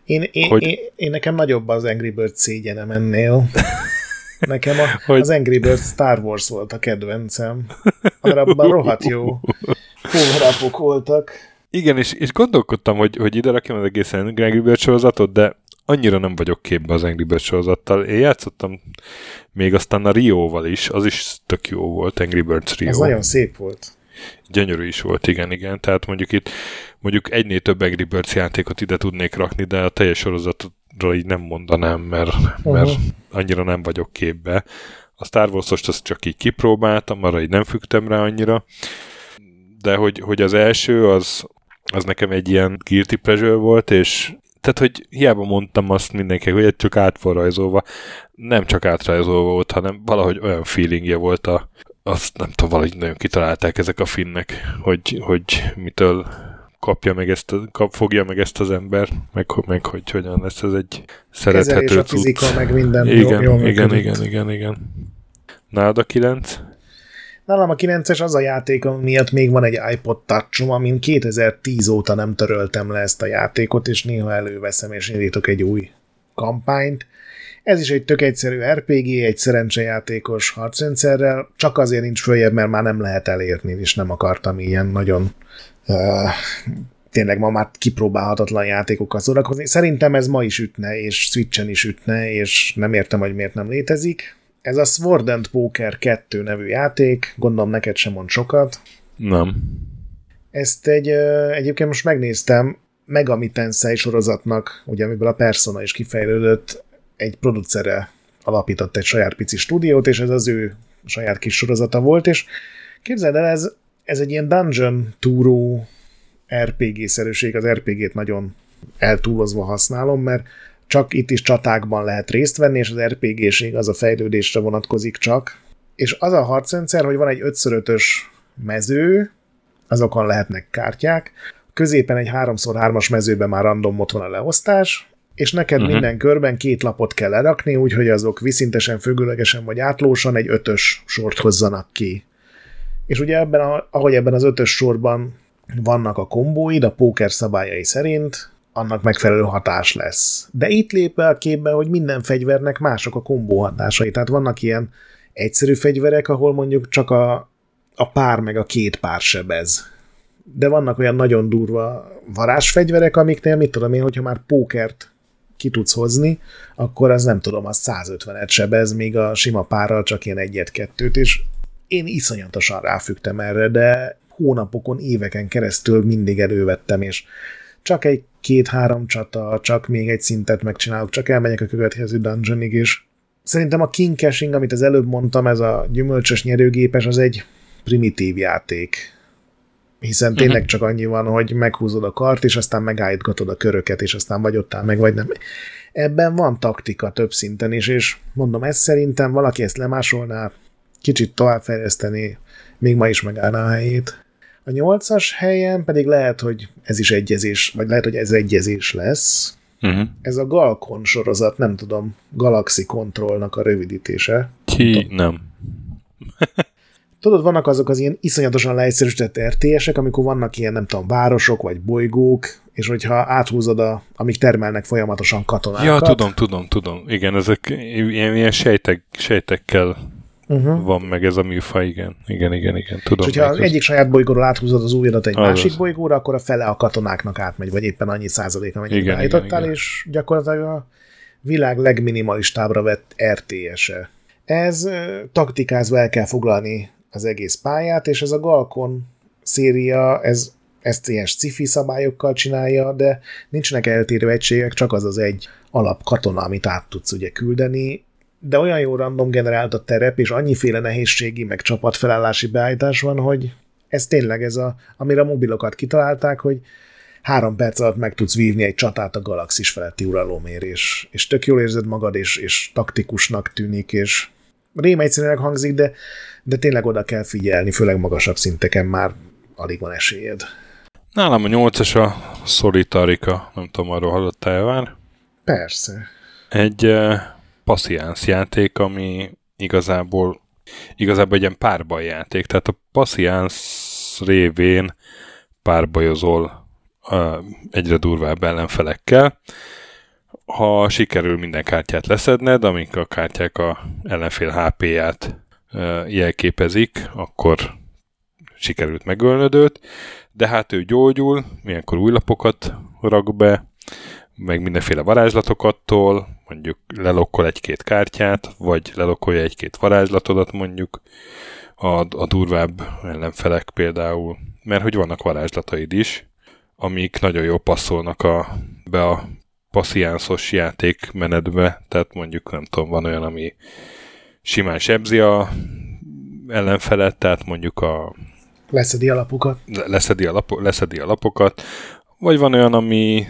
[SPEAKER 2] én, én, hogy... Én, én, nekem nagyobb az Angry Birds szégyenem ennél. Nekem a, hogy... az Angry Birds Star Wars volt a kedvencem. Abban rohadt jó power voltak.
[SPEAKER 1] Igen, és, és gondolkodtam, hogy, hogy ide rakjam az egész Angry Birds sorozatot, de annyira nem vagyok képbe az Angry Birds sorozattal. Én játszottam még aztán a Rio-val is, az is tök jó volt, Angry Birds Rio.
[SPEAKER 2] Az nagyon szép volt.
[SPEAKER 1] Gyönyörű is volt, igen, igen. Tehát mondjuk itt mondjuk egynél több Angry Birds játékot ide tudnék rakni, de a teljes sorozatra így nem mondanám, mert, uh-huh. mert annyira nem vagyok képbe. A Star Wars-ost azt csak így kipróbáltam, arra így nem fügtem rá annyira. De hogy, hogy az első, az, az nekem egy ilyen guilty pleasure volt, és tehát, hogy hiába mondtam azt mindenki, hogy egy csak át van rajzolva, nem csak átrajzolva volt, hanem valahogy olyan feelingje volt a, azt nem tudom, valahogy nagyon kitalálták ezek a finnek, hogy, hogy mitől kapja meg ezt, kap, fogja meg ezt az ember, meg, meg hogy hogyan lesz ez egy szerethető
[SPEAKER 2] Kezelés, a fizika, meg minden
[SPEAKER 1] igen, jó, jó igen, igen, igen, igen. Nálad a kilenc?
[SPEAKER 2] Nálam a 9-es az a játék, miatt még van egy iPod touch amin 2010 óta nem töröltem le ezt a játékot, és néha előveszem, és indítok egy új kampányt. Ez is egy tök egyszerű RPG, egy szerencsejátékos harcrendszerrel, csak azért nincs följebb, mert már nem lehet elérni, és nem akartam ilyen nagyon uh, tényleg ma már kipróbálhatatlan játékokat szórakozni. Szerintem ez ma is ütne, és Switchen is ütne, és nem értem, hogy miért nem létezik. Ez a Sword and Poker 2 nevű játék, gondolom neked sem mond sokat.
[SPEAKER 1] Nem.
[SPEAKER 2] Ezt egy, egyébként most megnéztem, Megami Tensei sorozatnak, ugye amiből a Persona is kifejlődött, egy producere alapított egy saját pici stúdiót, és ez az ő saját kis sorozata volt, és képzeld el, ez, ez egy ilyen dungeon túró RPG-szerűség, az RPG-t nagyon eltúlozva használom, mert csak itt is csatákban lehet részt venni, és az RPG-ség az a fejlődésre vonatkozik csak. És az a harcrendszer, hogy van egy 5 ös mező, azokon lehetnek kártyák, középen egy 3x3-as mezőben már random ott van a leosztás, és neked uh-huh. minden körben két lapot kell lerakni, úgyhogy azok viszintesen, függőlegesen vagy átlósan egy ötös sort hozzanak ki. És ugye ebben, a, ahogy ebben az ötös sorban vannak a kombóid, a póker szabályai szerint, annak megfelelő hatás lesz. De itt lép be a képbe, hogy minden fegyvernek mások a kombó hatásai. Tehát vannak ilyen egyszerű fegyverek, ahol mondjuk csak a, a pár meg a két pár sebez. De vannak olyan nagyon durva varázsfegyverek, amiknél, mit tudom én, hogyha már pókert ki tudsz hozni, akkor az nem tudom, az 150-et sebez, míg a sima párral csak ilyen egyet-kettőt, és én iszonyatosan ráfügtem erre, de hónapokon, éveken keresztül mindig elővettem, és csak egy két-három csata, csak még egy szintet megcsinálok, csak elmegyek a következő dungeonig, és szerintem a king caching, amit az előbb mondtam, ez a gyümölcsös nyerőgépes, az egy primitív játék. Hiszen tényleg uh-huh. csak annyi van, hogy meghúzod a kart, és aztán megállítgatod a köröket, és aztán vagy ott áll meg, vagy nem. Ebben van taktika több szinten is, és mondom, ez szerintem valaki ezt lemásolná, kicsit továbbfejleszteni, még ma is megállná a helyét. A nyolcas helyen pedig lehet, hogy ez is egyezés, vagy lehet, hogy ez egyezés lesz. Uh-huh. Ez a Galkon sorozat, nem tudom, Galaxy Controlnak a rövidítése.
[SPEAKER 1] Ki nem.
[SPEAKER 2] Tudod, vannak azok az ilyen iszonyatosan leegyszerűsített RTS-ek, amikor vannak ilyen, nem tudom, városok vagy bolygók, és hogyha áthúzod, a, amik termelnek folyamatosan katonákat.
[SPEAKER 1] Ja, tudom, tudom, tudom. Igen, ezek ilyen, ilyen sejtek, sejtekkel uh-huh. van meg ez a műfaj, igen. Igen, igen, igen. Tudom.
[SPEAKER 2] És hogyha az egyik saját bolygóról áthúzod az újadat egy az másik az. bolygóra, akkor a fele a katonáknak átmegy, vagy éppen annyi százalék, amennyit igen, állítottál, igen, igen. és gyakorlatilag a világ legminimalistábbra vett RTS-e. Ez taktikázva el kell foglalni az egész pályát, és ez a Galkon széria, ez ezt ilyen sci szabályokkal csinálja, de nincsenek eltérő egységek, csak az az egy alap katona, amit át tudsz ugye küldeni, de olyan jó random generált a terep, és annyiféle nehézségi, meg csapatfelállási beállítás van, hogy ez tényleg ez a, amire a mobilokat kitalálták, hogy három perc alatt meg tudsz vívni egy csatát a galaxis feletti uralomért, és, és tök jól érzed magad, és, és taktikusnak tűnik, és rém egyszerűen hangzik, de, de tényleg oda kell figyelni, főleg magasabb szinteken már alig van esélyed.
[SPEAKER 1] Nálam a nyolcas a Solitarika, nem tudom, arról hallottál már?
[SPEAKER 2] Persze.
[SPEAKER 1] Egy uh, passziánsz játék, ami igazából igazából egy ilyen párbaj játék. Tehát a passziánsz révén párbajozol uh, egyre durvább ellenfelekkel. Ha sikerül minden kártyát leszedned, amik a kártyák a ellenfél HP-ját jelképezik, akkor sikerült megölnöd őt, de hát ő gyógyul, milyenkor új lapokat rak be, meg mindenféle varázslatokattól, mondjuk lelokkol egy-két kártyát, vagy lelokkolja egy-két varázslatodat mondjuk, a, a durvább ellenfelek például, mert hogy vannak varázslataid is, amik nagyon jól passzolnak a, be a passziánszos játékmenetbe, tehát mondjuk nem tudom, van olyan, ami simán sebzi a ellenfelet, tehát mondjuk a
[SPEAKER 2] leszedi a lapokat.
[SPEAKER 1] Leszedi a, lapo, leszedi a lapokat, vagy van olyan, ami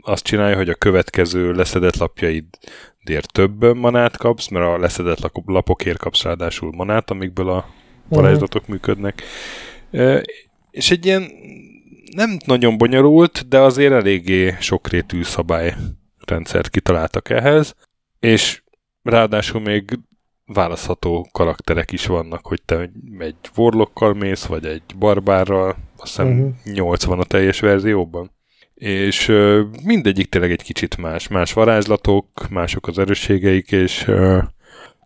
[SPEAKER 1] azt csinálja, hogy a következő leszedett lapjaidért több manát kapsz, mert a leszedett lapokért kapsz ráadásul manát, amikből a varázslatok uh-huh. működnek. És egy ilyen nem nagyon bonyolult, de azért eléggé sokrétű szabályrendszert kitaláltak ehhez, és ráadásul még választható karakterek is vannak, hogy te egy warlockkal mész, vagy egy barbárral, azt hiszem uh-huh. 80 a teljes verzióban és mindegyik tényleg egy kicsit más. Más varázslatok, mások az erősségeik, és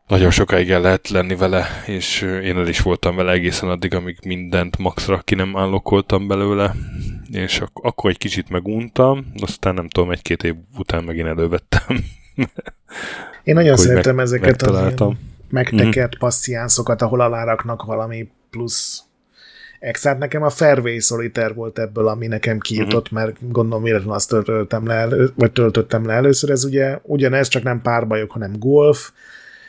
[SPEAKER 1] nagyon sokáig el lehet lenni vele, és én el is voltam vele egészen addig, amíg mindent maxra ki nem állokoltam belőle, és ak- akkor egy kicsit meguntam, aztán nem tudom, egy-két év után megint elővettem.
[SPEAKER 2] Én nagyon szeretem meg, ezeket az megtekert mm-hmm. passziánszokat, ahol aláraknak valami plusz Exát nekem a Fairway Solitaire volt ebből, ami nekem kijutott, uh-huh. mert gondolom véletlenül azt töltöttem le, elő, vagy töltöttem le először. Ez ugye ugyanez, csak nem párbajok, hanem golf,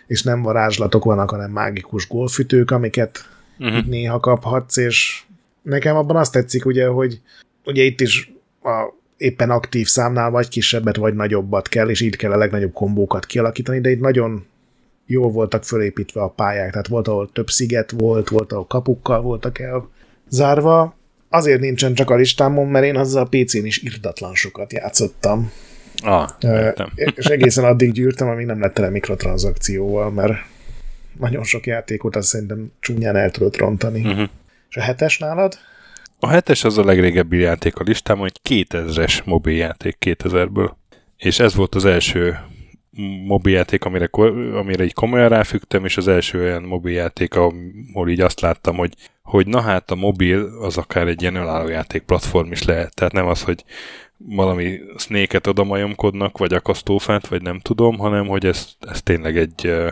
[SPEAKER 2] és nem varázslatok vannak, hanem mágikus golfütők, amiket uh-huh. néha kaphatsz, és nekem abban azt tetszik, ugye, hogy ugye itt is a éppen aktív számnál vagy kisebbet, vagy nagyobbat kell, és így kell a legnagyobb kombókat kialakítani, de itt nagyon jól voltak fölépítve a pályák, tehát volt, ahol több sziget volt, volt, ahol kapukkal voltak el zárva. Azért nincsen csak a listámon, mert én azzal a PC-n is irdatlan sokat játszottam.
[SPEAKER 1] Ah,
[SPEAKER 2] értem. És egészen addig gyűrtem, amíg nem lett tele mikrotranszakcióval, mert nagyon sok játékot azt szerintem csúnyán el tudott rontani. Uh-huh. És a hetes nálad?
[SPEAKER 1] A hetes az a legrégebbi játék a listámon, egy 2000-es mobiljáték 2000-ből. És ez volt az első mobiljáték, amire, amire így komolyan ráfügtem, és az első olyan mobiljáték, ahol így azt láttam, hogy, hogy na hát a mobil az akár egy ilyen önálló játék platform is lehet. Tehát nem az, hogy valami snake-et oda majomkodnak, vagy akasztófát, vagy nem tudom, hanem hogy ez, ez tényleg egy ö,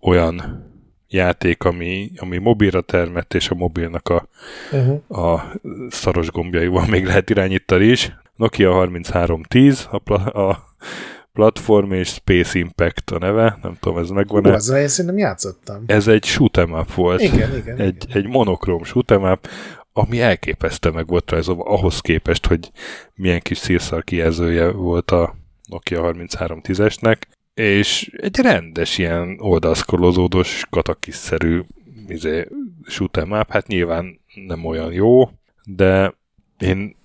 [SPEAKER 1] olyan játék, ami, ami mobilra termett, és a mobilnak a, uh-huh. a szaros gombjaival még lehet irányítani is. Nokia 3310, a, pla- a platform és Space Impact a neve, nem tudom, ez megvan-e.
[SPEAKER 2] Azzal én szerintem játszottam.
[SPEAKER 1] Ez egy shoot'em up volt.
[SPEAKER 2] Igen, igen.
[SPEAKER 1] Egy,
[SPEAKER 2] igen.
[SPEAKER 1] egy monokróm shoot'em up, ami elképesztő meg volt rajzolva ahhoz képest, hogy milyen kis szírszar kijelzője volt a Nokia 3310-esnek, és egy rendes ilyen oldalszkolozódós, katakiszerű izé, shoot'em up, hát nyilván nem olyan jó, de én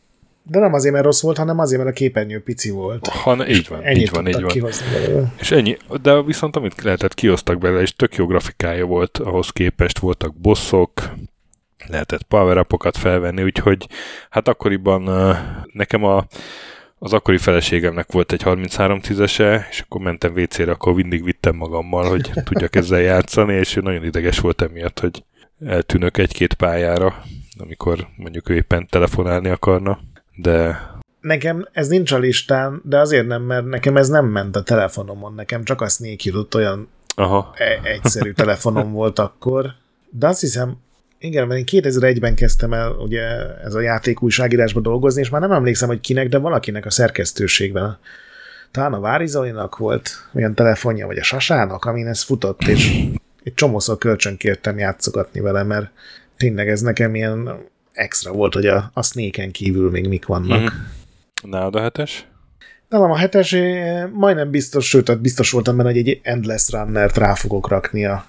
[SPEAKER 2] de nem azért, mert rossz volt, hanem azért, mert a képernyő pici volt.
[SPEAKER 1] Han, így van, így van, így van. És ennyi, de viszont amit lehetett, kiosztak belőle, és tök jó grafikája volt, ahhoz képest voltak bosszok, lehetett power felvenni, úgyhogy hát akkoriban nekem a, az akkori feleségemnek volt egy 33-10-ese, és akkor mentem WC-re, akkor mindig vittem magammal, hogy tudjak ezzel játszani, és ő nagyon ideges volt emiatt, hogy eltűnök egy-két pályára, amikor mondjuk ő éppen telefonálni akarna de...
[SPEAKER 2] Nekem ez nincs a listán, de azért nem, mert nekem ez nem ment a telefonomon, nekem csak a Snake jutott olyan Aha. E- egyszerű telefonom volt akkor, de azt hiszem, igen, mert én 2001-ben kezdtem el ugye ez a játék újságírásba dolgozni, és már nem emlékszem, hogy kinek, de valakinek a szerkesztőségben. Talán a Várizolinak volt olyan telefonja, vagy a Sasának, amin ez futott, és egy csomószor kölcsön kértem játszogatni vele, mert tényleg ez nekem ilyen extra volt, hogy a, a Snake-en kívül még mik vannak. Mm.
[SPEAKER 1] Nálad a hetes?
[SPEAKER 2] Nálam a hetes majdnem biztos, sőt, biztos voltam benne, hogy egy Endless Runner-t rá fogok rakni a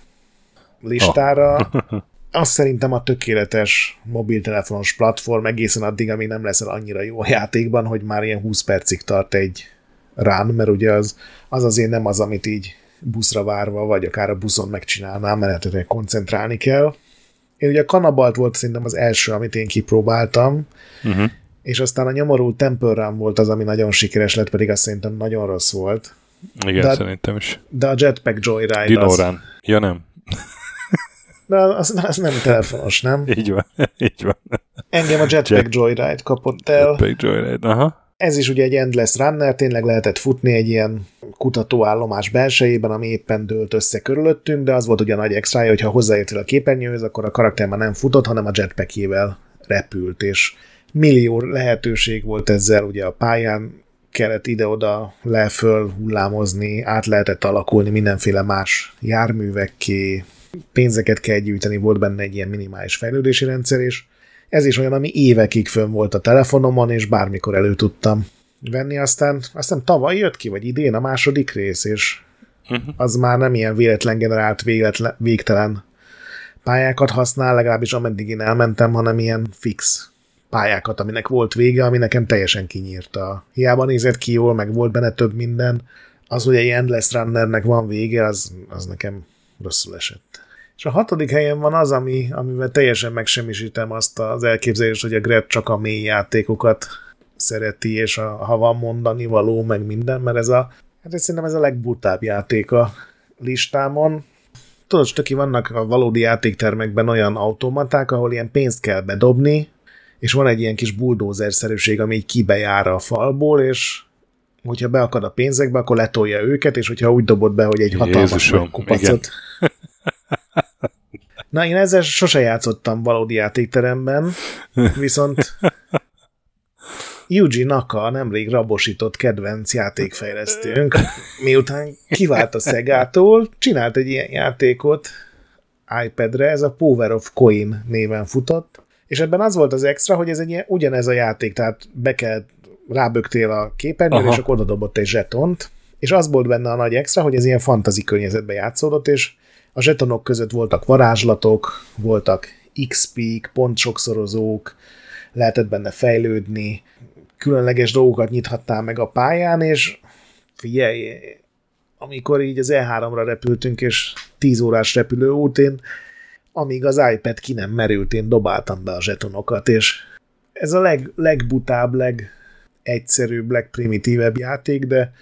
[SPEAKER 2] listára. Oh. Azt szerintem a tökéletes mobiltelefonos platform egészen addig, amíg nem leszel annyira jó a játékban, hogy már ilyen 20 percig tart egy run, mert ugye az, az azért nem az, amit így buszra várva, vagy akár a buszon megcsinálnám, mert koncentrálni kell. Én ugye a Kanabalt volt szerintem az első, amit én kipróbáltam, uh-huh. és aztán a nyomorult Temple Run volt az, ami nagyon sikeres lett, pedig azt szerintem nagyon rossz volt.
[SPEAKER 1] Igen, de, szerintem is.
[SPEAKER 2] De a Jetpack Joyride
[SPEAKER 1] Dino az... Run. Ja, nem.
[SPEAKER 2] De az, az nem telefonos, nem?
[SPEAKER 1] Így van, így van.
[SPEAKER 2] Engem a Jetpack Jet... Joyride kapott el.
[SPEAKER 1] Jetpack Joyride, aha.
[SPEAKER 2] Ez is ugye egy endless runner, tényleg lehetett futni egy ilyen kutatóállomás belsejében, ami éppen dőlt össze körülöttünk, de az volt ugye a nagy hogy ha hozzáértél a képernyőhöz, akkor a karakter már nem futott, hanem a jetpackjével repült, és millió lehetőség volt ezzel ugye a pályán, kellett ide-oda leföl hullámozni, át lehetett alakulni mindenféle más járművekké, pénzeket kell gyűjteni, volt benne egy ilyen minimális fejlődési rendszer, és ez is olyan, ami évekig fönn volt a telefonomon, és bármikor elő tudtam venni, aztán aztán tavaly jött ki, vagy idén a második rész, és uh-huh. az már nem ilyen véletlen generált véletlen, végtelen pályákat használ, legalábbis ameddig én elmentem, hanem ilyen fix pályákat, aminek volt vége, ami nekem teljesen kinyírta. Hiába nézett ki jól, meg volt benne több minden, az, hogy egy Endless Runnernek van vége, az, az nekem rosszul esett. És a hatodik helyen van az, ami, amivel teljesen megsemmisítem azt az elképzelést, hogy a Gret csak a mély játékokat szereti, és a, ha van mondani való, meg minden, mert ez a, hát ez szerintem ez a legbutább játék a listámon. Tudod, töki vannak a valódi játéktermekben olyan automaták, ahol ilyen pénzt kell bedobni, és van egy ilyen kis buldózerszerűség, ami így kibejár a falból, és hogyha beakad a pénzekbe, akkor letolja őket, és hogyha úgy dobod be, hogy egy hatalmas kupacot Na, én ezzel sose játszottam valódi játékteremben, viszont Yuji Naka nemrég rabosított kedvenc játékfejlesztőnk, miután kivált a Szegától, csinált egy ilyen játékot iPad-re, ez a Power of Coin néven futott, és ebben az volt az extra, hogy ez egy ilyen, ugyanez a játék, tehát be kell rábögtél a képernyőre, és akkor oda dobott egy zsetont, és az volt benne a nagy extra, hogy ez ilyen fantazi környezetben játszódott, és a zsetonok között voltak varázslatok, voltak XP-k, pontsokszorozók, lehetett benne fejlődni, különleges dolgokat nyithattál meg a pályán, és figyelj, amikor így az E3-ra repültünk, és 10 órás repülőút, én amíg az iPad ki nem merült, én dobáltam be a zsetonokat, és ez a leg, legbutább, legegyszerűbb, legprimitívebb játék, de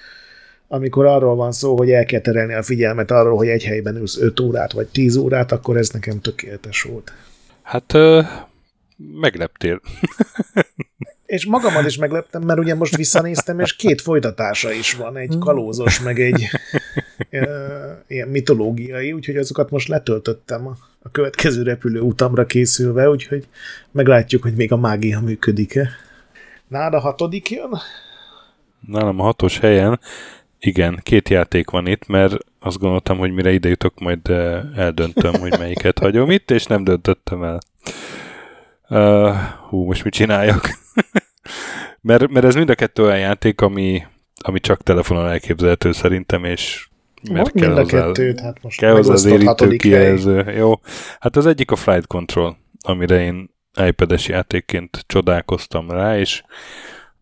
[SPEAKER 2] amikor arról van szó, hogy el kell terelni a figyelmet arról, hogy egy helyben ülsz 5 órát vagy 10 órát, akkor ez nekem tökéletes volt.
[SPEAKER 1] Hát ö, megleptél.
[SPEAKER 2] és magamat is megleptem, mert ugye most visszanéztem, és két folytatása is van, egy kalózos, meg egy ö, ilyen mitológiai, úgyhogy azokat most letöltöttem a, a következő repülő utamra készülve, úgyhogy meglátjuk, hogy még a mágia működik-e. Nád a hatodik jön?
[SPEAKER 1] Nálam a hatos helyen igen, két játék van itt, mert azt gondoltam, hogy mire ide jutok, majd eldöntöm, hogy melyiket hagyom itt, és nem döntöttem el. Uh, hú, most mit csináljak? mert, mert ez mind a kettő olyan játék, ami, ami csak telefonon elképzelhető szerintem, és
[SPEAKER 2] mert kell mind a kettőt, hát most
[SPEAKER 1] kell hozzá az érítő kijelző. Jó, hát az egyik a Flight Control, amire én iPad-es játékként csodálkoztam rá, és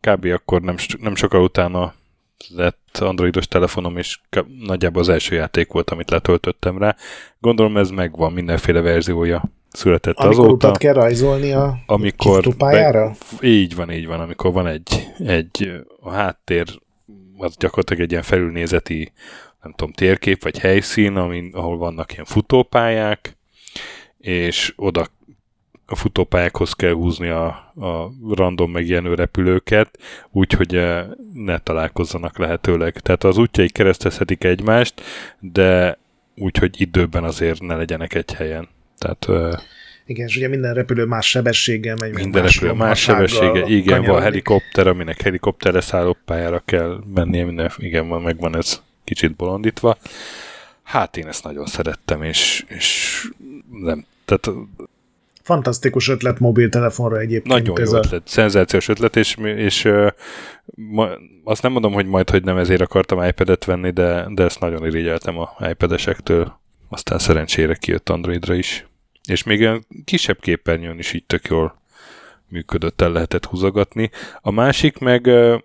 [SPEAKER 1] kb. akkor nem, nem sokkal utána lett androidos telefonom, és nagyjából az első játék volt, amit letöltöttem rá. Gondolom ez megvan, mindenféle verziója született
[SPEAKER 2] amikor
[SPEAKER 1] azóta.
[SPEAKER 2] Amikor kell rajzolni a amikor?
[SPEAKER 1] Be, így van, így van, amikor van egy, egy a háttér, az gyakorlatilag egy ilyen felülnézeti, nem tudom, térkép vagy helyszín, amin, ahol vannak ilyen futópályák, és oda a futópályákhoz kell húzni a, a random megjelenő repülőket, úgyhogy eh, ne találkozzanak lehetőleg. Tehát az útjai keresztezhetik egymást, de úgyhogy időben azért ne legyenek egy helyen. Tehát, eh,
[SPEAKER 2] igen, és ugye minden repülő más sebességgel megy.
[SPEAKER 1] Minden más repülő más sebessége, igen, kanyarodik. van helikopter, aminek helikopter szálló pályára kell mennie, minden, igen, van, megvan ez kicsit bolondítva. Hát én ezt nagyon szerettem, és, és nem, tehát
[SPEAKER 2] Fantasztikus ötlet mobiltelefonra egyébként.
[SPEAKER 1] Nagyon ez jó a... ötlet, szenzációs ötlet, és, és uh, ma, azt nem mondom, hogy majd, hogy nem ezért akartam iPad-et venni, de, de ezt nagyon irigyeltem a iPad-esektől. Aztán szerencsére kijött Androidra is. És még olyan kisebb képernyőn is így tök jól működött, el lehetett húzogatni. A másik meg uh,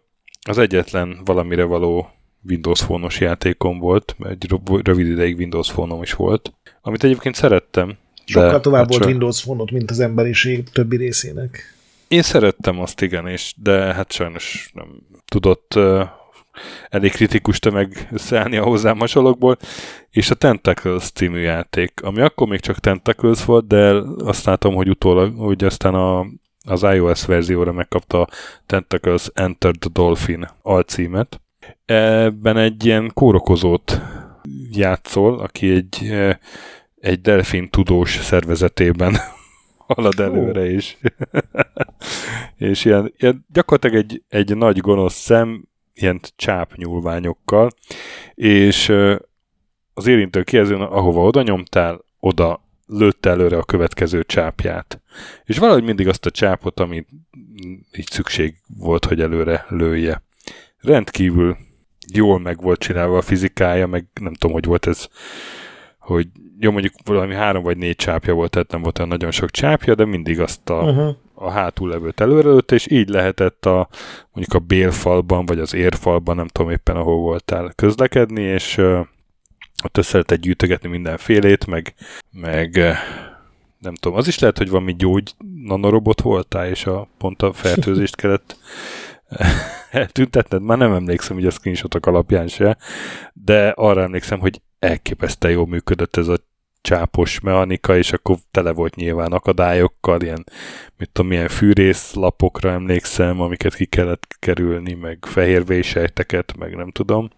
[SPEAKER 1] az egyetlen valamire való Windows Phone-os játékom volt, egy rövid ideig Windows Phone-om is volt, amit egyébként szerettem,
[SPEAKER 2] Sokkal de, tovább hát volt Windows phone mint az emberiség többi részének.
[SPEAKER 1] Én szerettem azt, igen, és, de hát sajnos nem tudott uh, elég kritikus tömeg összeállni a hozzám hasonlókból, és a Tentacles című játék, ami akkor még csak Tentacles volt, de azt látom, hogy utólag, hogy aztán a, az iOS verzióra megkapta a Tentacles Enter the Dolphin alcímet. Ebben egy ilyen kórokozót játszol, aki egy egy delfin tudós szervezetében halad előre is. és ilyen, ilyen gyakorlatilag egy, egy nagy gonosz szem, ilyen csápnyúlványokkal, és az érintő kijelzőn, ahova oda nyomtál, oda lőtte előre a következő csápját. És valahogy mindig azt a csápot, amit így szükség volt, hogy előre lője. Rendkívül jól meg volt csinálva a fizikája, meg nem tudom, hogy volt ez, hogy jó, mondjuk valami három vagy négy csápja volt, tehát nem volt olyan nagyon sok csápja, de mindig azt a, uh-huh. a hátul levőt előrelőtt, és így lehetett a, mondjuk a bélfalban, vagy az érfalban, nem tudom éppen ahol voltál közlekedni, és uh, ott össze lehetett gyűjtögetni mindenfélét, meg, meg uh, nem tudom, az is lehet, hogy valami gyógy nanorobot voltál, és a, pont a fertőzést kellett eltüntetned, már nem emlékszem, hogy a screenshotok alapján se, de arra emlékszem, hogy elképesztően jól működött ez a csápos mechanika, és akkor tele volt nyilván akadályokkal, ilyen, mit tudom, milyen fűrészlapokra emlékszem, amiket ki kellett kerülni, meg fehér vésejteket, meg nem tudom.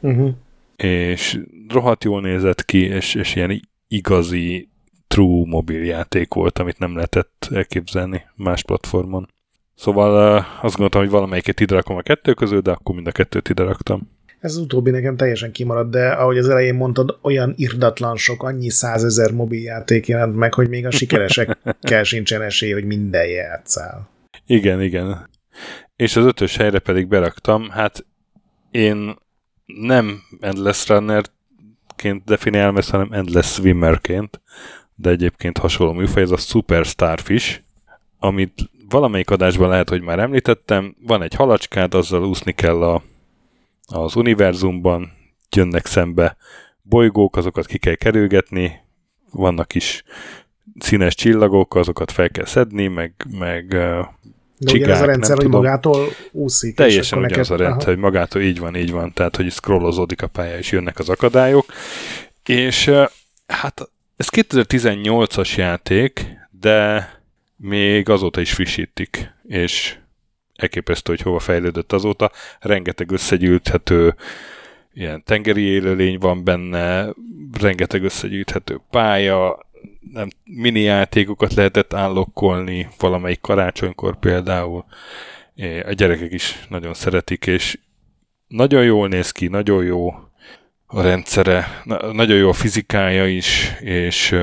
[SPEAKER 1] Uh-huh. És rohadt jól nézett ki, és, és ilyen igazi true mobil játék volt, amit nem lehetett elképzelni más platformon. Szóval azt gondoltam, hogy valamelyiket ide rakom a kettő közül, de akkor mind a kettőt ide raktam.
[SPEAKER 2] Ez az utóbbi nekem teljesen kimaradt, de ahogy az elején mondtad, olyan irdatlan sok, annyi százezer mobiljáték jelent meg, hogy még a sikeresekkel sincsen esély, hogy minden játszál.
[SPEAKER 1] Igen, igen. És az ötös helyre pedig beraktam, hát én nem Endless Runner-ként definiálom ezt, hanem Endless Swimmerként, de egyébként hasonló műfaj, ez a Super Starfish, amit valamelyik adásban lehet, hogy már említettem, van egy halacskád, azzal úszni kell a, az univerzumban, jönnek szembe bolygók, azokat ki kell kerülgetni, vannak is színes csillagok, azokat fel kell szedni, meg, meg
[SPEAKER 2] de csigák, ugye ez a rendszer, hogy tudom. magától úszik.
[SPEAKER 1] Teljesen ugyanaz neked... a rendszer, hogy magától így van, így van, tehát hogy scrollozódik a pálya, és jönnek az akadályok. És hát ez 2018-as játék, de még azóta is frissítik, és elképesztő, hogy hova fejlődött azóta. Rengeteg összegyűjthető ilyen tengeri élőlény van benne, rengeteg összegyűjthető pálya, nem, mini játékokat lehetett állokkolni valamelyik karácsonykor például. A gyerekek is nagyon szeretik, és nagyon jól néz ki, nagyon jó a rendszere, nagyon jó a fizikája is, és,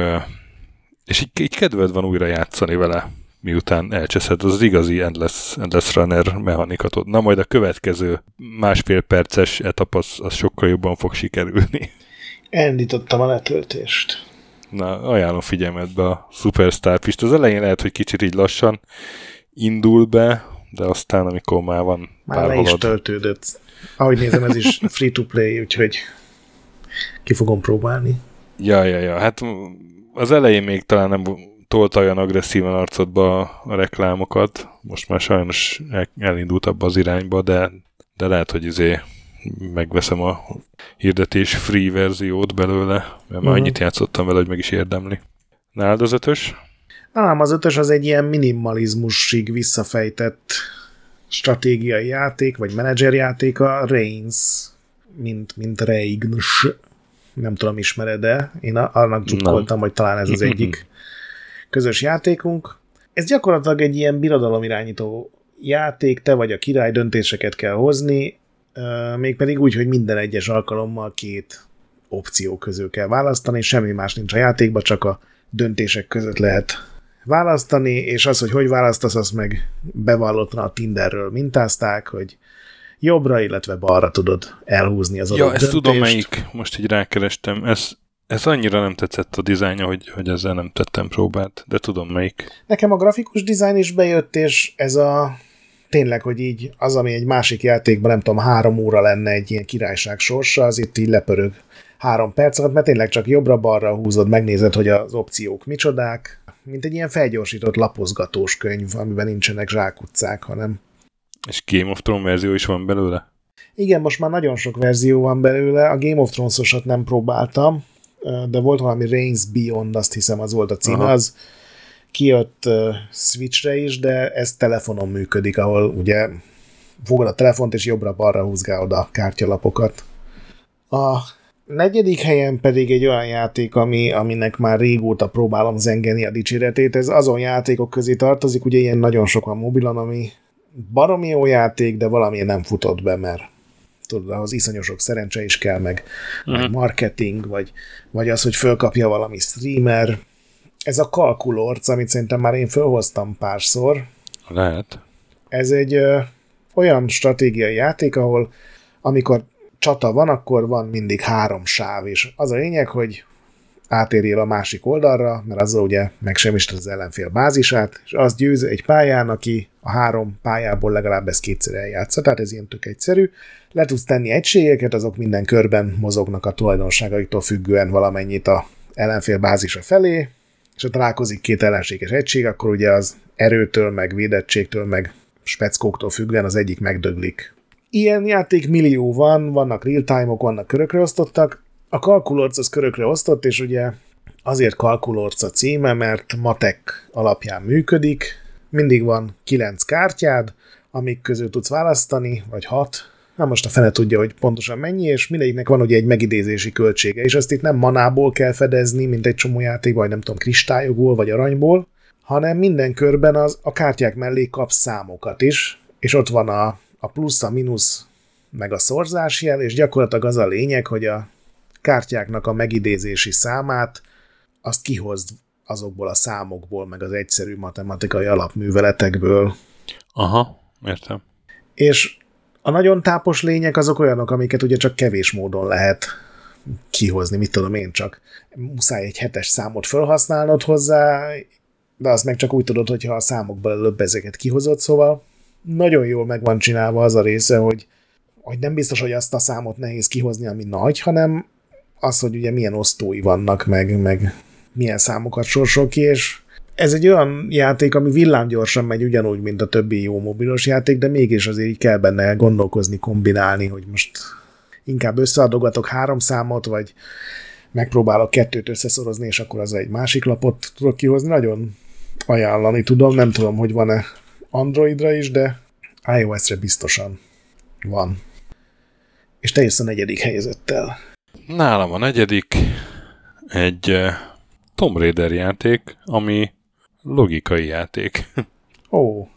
[SPEAKER 1] és így, így kedved van újra játszani vele, miután elcseszed az igazi Endless, Endless Runner mechanikat. Na majd a következő másfél perces etap az, az sokkal jobban fog sikerülni.
[SPEAKER 2] Elindítottam a letöltést.
[SPEAKER 1] Na, ajánlom figyelmetbe a Superstar Fist. Az elején lehet, hogy kicsit így lassan indul be, de aztán, amikor már van
[SPEAKER 2] már pár le halad... is töltődött. Ahogy nézem, ez is free-to-play, úgyhogy ki fogom próbálni.
[SPEAKER 1] Ja, ja, ja. Hát az elején még talán nem tolta olyan agresszívan arcodba a reklámokat. Most már sajnos elindult abba az irányba, de, de lehet, hogy izé megveszem a hirdetés free verziót belőle, mert uh-huh. már annyit játszottam vele, hogy meg is érdemli. Nálad az ötös?
[SPEAKER 2] Nálam az ötös az egy ilyen minimalizmusig visszafejtett stratégiai játék, vagy menedzserjáték, a Reigns, mint, mint Reigns. Nem tudom, ismered-e? Én annak drukkoltam, hogy talán ez az egyik közös játékunk. Ez gyakorlatilag egy ilyen birodalomirányító játék, te vagy a király, döntéseket kell hozni, mégpedig úgy, hogy minden egyes alkalommal két opció közül kell választani, semmi más nincs a játékban, csak a döntések között lehet választani, és az, hogy hogy választasz, azt meg bevallottan a Tinderről mintázták, hogy jobbra, illetve balra tudod elhúzni az adott Ja, ezt
[SPEAKER 1] tudom melyik, most így rákerestem, ez, ez annyira nem tetszett a dizájnja, hogy, hogy ezzel nem tettem próbát, de tudom melyik.
[SPEAKER 2] Nekem a grafikus dizájn is bejött, és ez a tényleg, hogy így az, ami egy másik játékban, nem tudom, három óra lenne egy ilyen királyság sorsa, az itt így lepörög három perc alatt, mert tényleg csak jobbra-balra húzod, megnézed, hogy az opciók micsodák, mint egy ilyen felgyorsított lapozgatós könyv, amiben nincsenek zsákutcák, hanem...
[SPEAKER 1] És Game of Thrones verzió is van belőle?
[SPEAKER 2] Igen, most már nagyon sok verzió van belőle, a Game of Thrones-osat nem próbáltam, de volt valami Reigns Beyond, azt hiszem az volt a cím, az kijött Switchre is, de ez telefonon működik, ahol ugye fogod a telefont, és jobbra-balra húzgálod a kártyalapokat. A negyedik helyen pedig egy olyan játék, ami, aminek már régóta próbálom zengeni a dicséretét. Ez azon játékok közé tartozik, ugye ilyen nagyon sok van mobilon, ami baromi jó játék, de valami nem futott be, mert tudod, ahhoz iszonyosok szerencse is kell, meg, uh-huh. meg marketing, vagy, vagy az, hogy fölkapja valami streamer, ez a kalkulorc, amit szerintem már én felhoztam párszor.
[SPEAKER 1] Lehet.
[SPEAKER 2] Ez egy ö, olyan stratégiai játék, ahol amikor csata van, akkor van mindig három sáv, és az a lényeg, hogy átérjél a másik oldalra, mert azzal ugye megsemmisíted az ellenfél bázisát, és az győz egy pályán, aki a három pályából legalább ezt kétszer eljátsza, tehát ez ilyen tök egyszerű. Le tudsz tenni egységeket, azok minden körben mozognak a tulajdonságaiktól függően valamennyit a ellenfél bázisa felé, és ha találkozik két ellenséges egység, akkor ugye az erőtől, meg védettségtől, meg speckóktól függően az egyik megdöglik. Ilyen játék millió van, vannak real-time-ok, vannak körökre osztottak. A kalkulorc az körökre osztott, és ugye azért kalkulorc a címe, mert matek alapján működik. Mindig van kilenc kártyád, amik közül tudsz választani, vagy hat, Na most a fene tudja, hogy pontosan mennyi, és mindegyiknek van ugye egy megidézési költsége, és ezt itt nem manából kell fedezni, mint egy csomó játék, vagy nem tudom, kristályokból, vagy aranyból, hanem minden körben az, a kártyák mellé kapsz számokat is, és ott van a, a plusz, a mínusz, meg a szorzásjel, és gyakorlatilag az a lényeg, hogy a kártyáknak a megidézési számát azt kihozd azokból a számokból, meg az egyszerű matematikai alapműveletekből.
[SPEAKER 1] Aha, értem.
[SPEAKER 2] És A nagyon tápos lények azok olyanok, amiket ugye csak kevés módon lehet kihozni, mit tudom én csak. Muszáj egy hetes számot felhasználnod hozzá, de azt meg csak úgy tudod, hogyha a számokból előbb ezeket kihozott, szóval nagyon jól meg van csinálva az a része, hogy, hogy nem biztos, hogy azt a számot nehéz kihozni, ami nagy, hanem az, hogy ugye milyen osztói vannak, meg, meg milyen számokat sorsol ki, és ez egy olyan játék, ami villámgyorsan megy ugyanúgy, mint a többi jó mobilos játék, de mégis azért így kell benne gondolkozni, kombinálni, hogy most inkább összeadogatok három számot, vagy megpróbálok kettőt összeszorozni, és akkor az egy másik lapot tudok kihozni. Nagyon ajánlani tudom, nem tudom, hogy van-e Androidra is, de iOS-re biztosan van. És te jössz a negyedik helyezettel.
[SPEAKER 1] Nálam a negyedik egy uh, Tomb Raider játék, ami logikai játék.
[SPEAKER 2] Ó. Oh.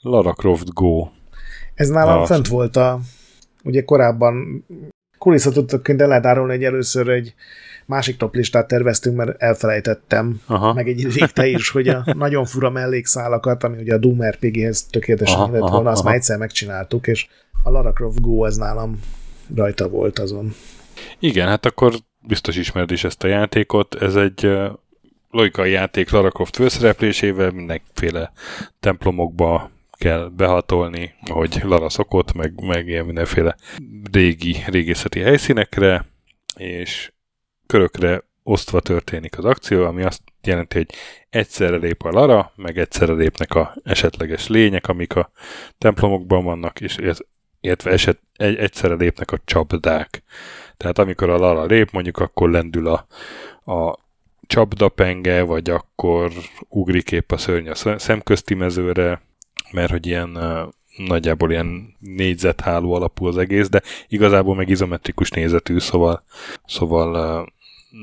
[SPEAKER 1] Lara Croft Go.
[SPEAKER 2] Ez nálam a... fent volt a, ugye korábban kulisszatudtaként el lehet árulni, hogy először egy másik top listát terveztünk, mert elfelejtettem, aha. meg egy rég te is, hogy a nagyon fura mellékszálakat, ami ugye a Doom RPG-hez tökéletesen lett volna, azt aha. már egyszer megcsináltuk, és a Lara Croft Go az nálam rajta volt azon.
[SPEAKER 1] Igen, hát akkor biztos ismered is ezt a játékot. Ez egy logikai játék Lara Croft főszereplésével, mindenféle templomokba kell behatolni, ahogy Lara szokott, meg, meg ilyen mindenféle régi, régészeti helyszínekre, és körökre osztva történik az akció, ami azt jelenti, hogy egyszerre lép a Lara, meg egyszerre lépnek a esetleges lények, amik a templomokban vannak, és illetve eset, egy, egyszerre lépnek a csapdák. Tehát amikor a Lara lép, mondjuk akkor lendül a, a csapdapenge, vagy akkor ugrik épp a szörny a szemközti mezőre, mert hogy ilyen nagyjából ilyen négyzetháló alapú az egész, de igazából meg izometrikus nézetű, szóval, szóval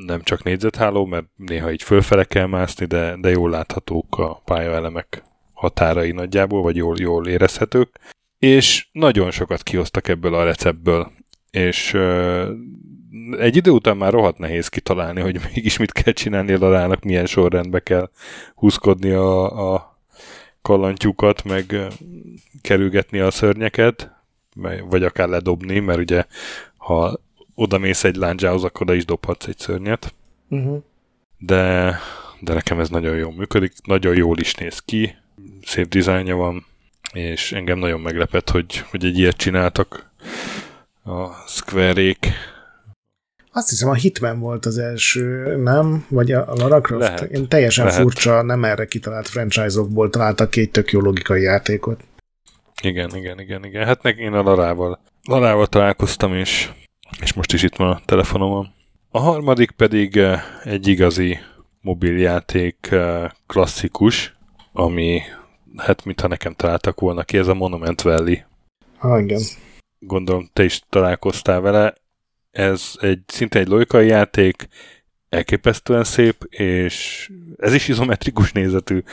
[SPEAKER 1] nem csak négyzetháló, mert néha így fölfele kell mászni, de, de jól láthatók a pályaelemek határai nagyjából, vagy jól, jól érezhetők. És nagyon sokat kihoztak ebből a receptből, és egy idő után már rohadt nehéz kitalálni, hogy mégis mit kell csinálni a Larának, milyen sorrendbe kell húzkodni a, a kallantyúkat, meg kerülgetni a szörnyeket, vagy akár ledobni, mert ugye ha oda mész egy lándzsához, akkor oda is dobhatsz egy szörnyet. Uh-huh. De, de nekem ez nagyon jól működik, nagyon jól is néz ki, szép dizájnja van, és engem nagyon meglepett, hogy, hogy egy ilyet csináltak a Square-ék.
[SPEAKER 2] Azt hiszem a Hitman volt az első, nem? Vagy a Lara Croft? Lehet. Én teljesen Lehet. furcsa, nem erre kitalált franchise-okból találtak két tök jó logikai játékot.
[SPEAKER 1] Igen, igen, igen, igen. Hát meg én a Larával, Larával találkoztam, és, és most is itt van a telefonomon. A harmadik pedig eh, egy igazi mobiljáték eh, klasszikus, ami hát mintha nekem találtak volna ki, ez a Monument Valley.
[SPEAKER 2] Ah, igen.
[SPEAKER 1] Gondolom, te is találkoztál vele. Ez egy szinte egy logikai játék, elképesztően szép, és ez is izometrikus nézetű,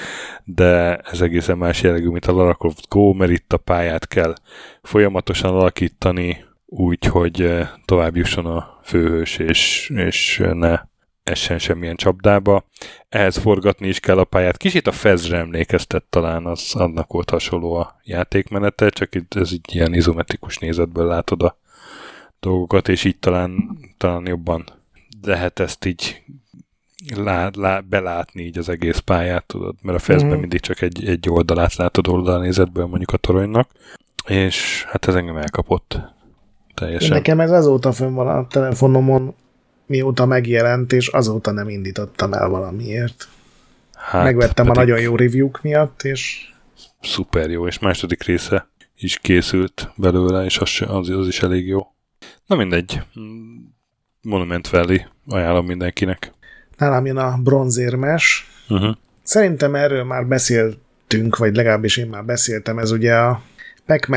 [SPEAKER 1] de ez egészen más jellegű, mint a Lara Croft Go, mert itt a pályát kell folyamatosan alakítani, úgy, hogy eh, tovább jusson a főhős, és, és ne essen semmilyen csapdába. Ehhez forgatni is kell a pályát. Kicsit a Fezre emlékeztet talán, az annak volt hasonló a játékmenete, csak itt ez így ilyen izometrikus nézetből látod a dolgokat, és így talán, talán jobban lehet ezt így lá, lá, belátni így az egész pályát, tudod, mert a Fezben mm. mindig csak egy, egy oldalát látod oldalnézetből mondjuk a toronynak, és hát ez engem elkapott teljesen.
[SPEAKER 2] Nekem ez azóta fönn van a telefonomon, mióta megjelent, és azóta nem indítottam el valamiért. Hát, Megvettem a nagyon jó review miatt, és...
[SPEAKER 1] Szuper jó, és második része is készült belőle, és az, az, az is elég jó. Na mindegy. Monument Valley, ajánlom mindenkinek.
[SPEAKER 2] Nálam jön a bronzérmes. Uh-huh. Szerintem erről már beszéltünk, vagy legalábbis én már beszéltem, ez ugye a pac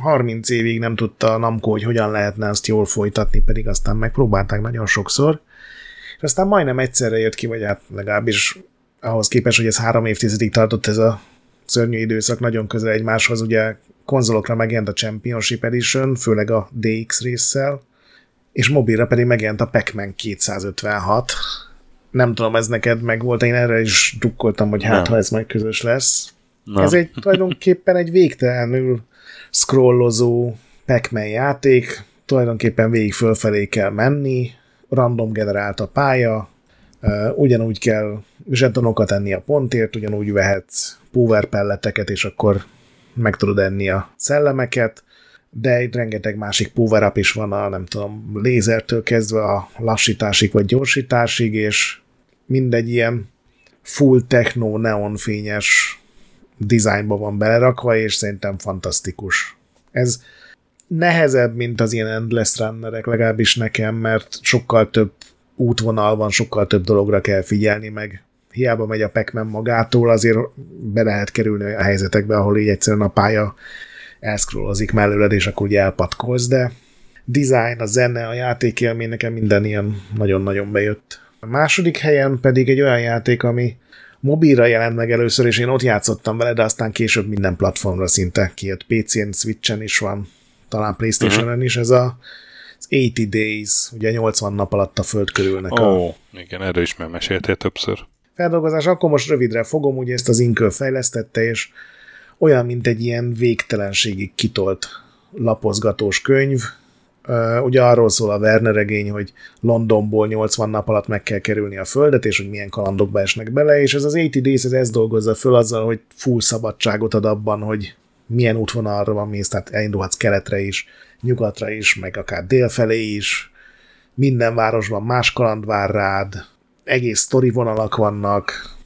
[SPEAKER 2] 30 évig nem tudta a Namco, hogy hogyan lehetne azt jól folytatni, pedig aztán megpróbálták nagyon sokszor. És aztán majdnem egyszerre jött ki, vagy hát legalábbis ahhoz képest, hogy ez három évtizedig tartott ez a szörnyű időszak nagyon közel egymáshoz, ugye konzolokra megjelent a Championship Edition, főleg a DX résszel, és mobilra pedig megjelent a Pac-Man 256. Nem tudom, ez neked meg volt, én erre is drukkoltam, hogy hát, nem. ha ez majd közös lesz. Na. Ez egy tulajdonképpen egy végtelenül scrollozó pac játék, tulajdonképpen végig fölfelé kell menni, random generált a pálya, ugyanúgy kell zsetonokat enni a pontért, ugyanúgy vehetsz power pelleteket, és akkor meg tudod enni a szellemeket, de itt rengeteg másik power up is van a, nem tudom, lézertől kezdve a lassításig vagy gyorsításig, és mindegy ilyen full techno, neonfényes dizájnba van belerakva, és szerintem fantasztikus. Ez nehezebb, mint az ilyen endless runnerek, legalábbis nekem, mert sokkal több útvonal van, sokkal több dologra kell figyelni, meg hiába megy a pac magától, azért be lehet kerülni a helyzetekbe, ahol így egyszerűen a pálya elszkrollozik mellőled, és akkor ugye elpatkolsz, de design, a zene, a játékélmény nekem minden ilyen nagyon-nagyon bejött. A második helyen pedig egy olyan játék, ami mobilra jelent meg először, és én ott játszottam vele, de aztán később minden platformra szinte kijött. PC-n, Switch-en is van, talán Playstation-en uh-huh. is, ez a az 80 Days, ugye 80 nap alatt a föld körülnek.
[SPEAKER 1] Ó, oh, a... igen, erről is már meséltél többször.
[SPEAKER 2] Feldolgozás, akkor most rövidre fogom, ugye ezt az Inköl fejlesztette, és olyan, mint egy ilyen végtelenségig kitolt lapozgatós könyv, ugye arról szól a Werner regény, hogy Londonból 80 nap alatt meg kell kerülni a földet, és hogy milyen kalandokba esnek bele, és ez az 80 Days ez ezt dolgozza föl azzal, hogy full szabadságot ad abban, hogy milyen útvonalra van mész, tehát elindulhatsz keletre is, nyugatra is, meg akár délfelé is, minden városban más kaland vár rád, egész sztori vonalak vannak,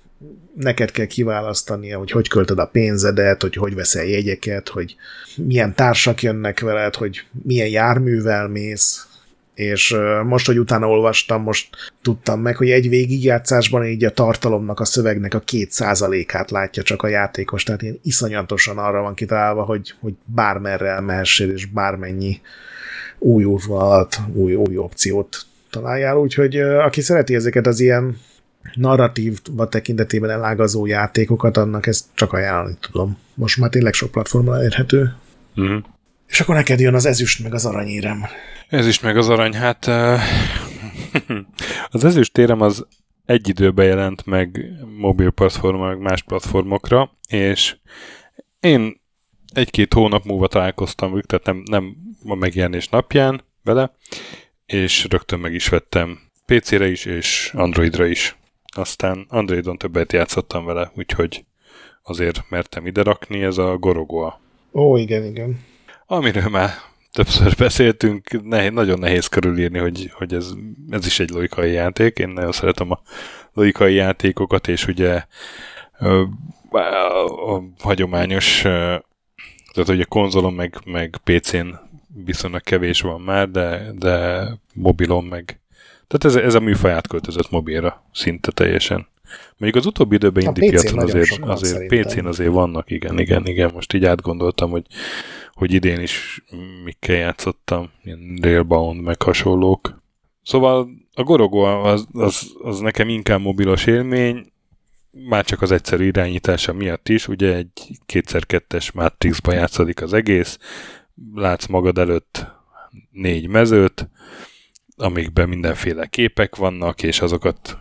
[SPEAKER 2] neked kell kiválasztania, hogy hogy költöd a pénzedet, hogy hogy veszel jegyeket, hogy milyen társak jönnek veled, hogy milyen járművel mész, és most, hogy utána olvastam, most tudtam meg, hogy egy végigjátszásban így a tartalomnak, a szövegnek a két százalékát látja csak a játékos, tehát ilyen iszonyatosan arra van kitalálva, hogy, hogy bármerre elmehessél, és bármennyi új útvonalat, új, új opciót találjál, úgyhogy aki szereti ezeket az ilyen narratív vagy tekintetében elágazó játékokat, annak ezt csak ajánlani tudom. Most már tényleg sok platformon elérhető. Uh-huh. És akkor neked jön az ezüst meg az aranyérem.
[SPEAKER 1] Ezüst meg az arany, hát az ezüst érem az egy időben jelent meg mobil platformon, meg más platformokra, és én egy-két hónap múlva találkoztam velük, tehát nem, nem a megjelenés napján vele, és rögtön meg is vettem PC-re is, és Androidra is. Aztán Androidon többet játszottam vele, úgyhogy azért mertem ide rakni, ez a Gorogoa.
[SPEAKER 2] Ó, igen, igen.
[SPEAKER 1] Amiről már többször beszéltünk, nehéz, nagyon nehéz körülírni, hogy, hogy ez, ez is egy logikai játék. Én nagyon szeretem a logikai játékokat, és ugye a, a, a hagyományos, tehát ugye konzolon meg, meg PC-n viszonylag kevés van már, de, de mobilon meg tehát ez, ez a műfaj átköltözött mobilra szinte teljesen. Mondjuk az utóbbi időben indie piacon azért, azért PC-n azért vannak, igen, igen, igen. Most így átgondoltam, hogy, hogy idén is mikkel játszottam, ilyen Railbound, meg hasonlók. Szóval a Gorogo az, az, az nekem inkább mobilos élmény, már csak az egyszerű irányítása miatt is, ugye egy kétszer-kettes Matrixba játszódik az egész, látsz magad előtt négy mezőt, amikben mindenféle képek vannak, és azokat,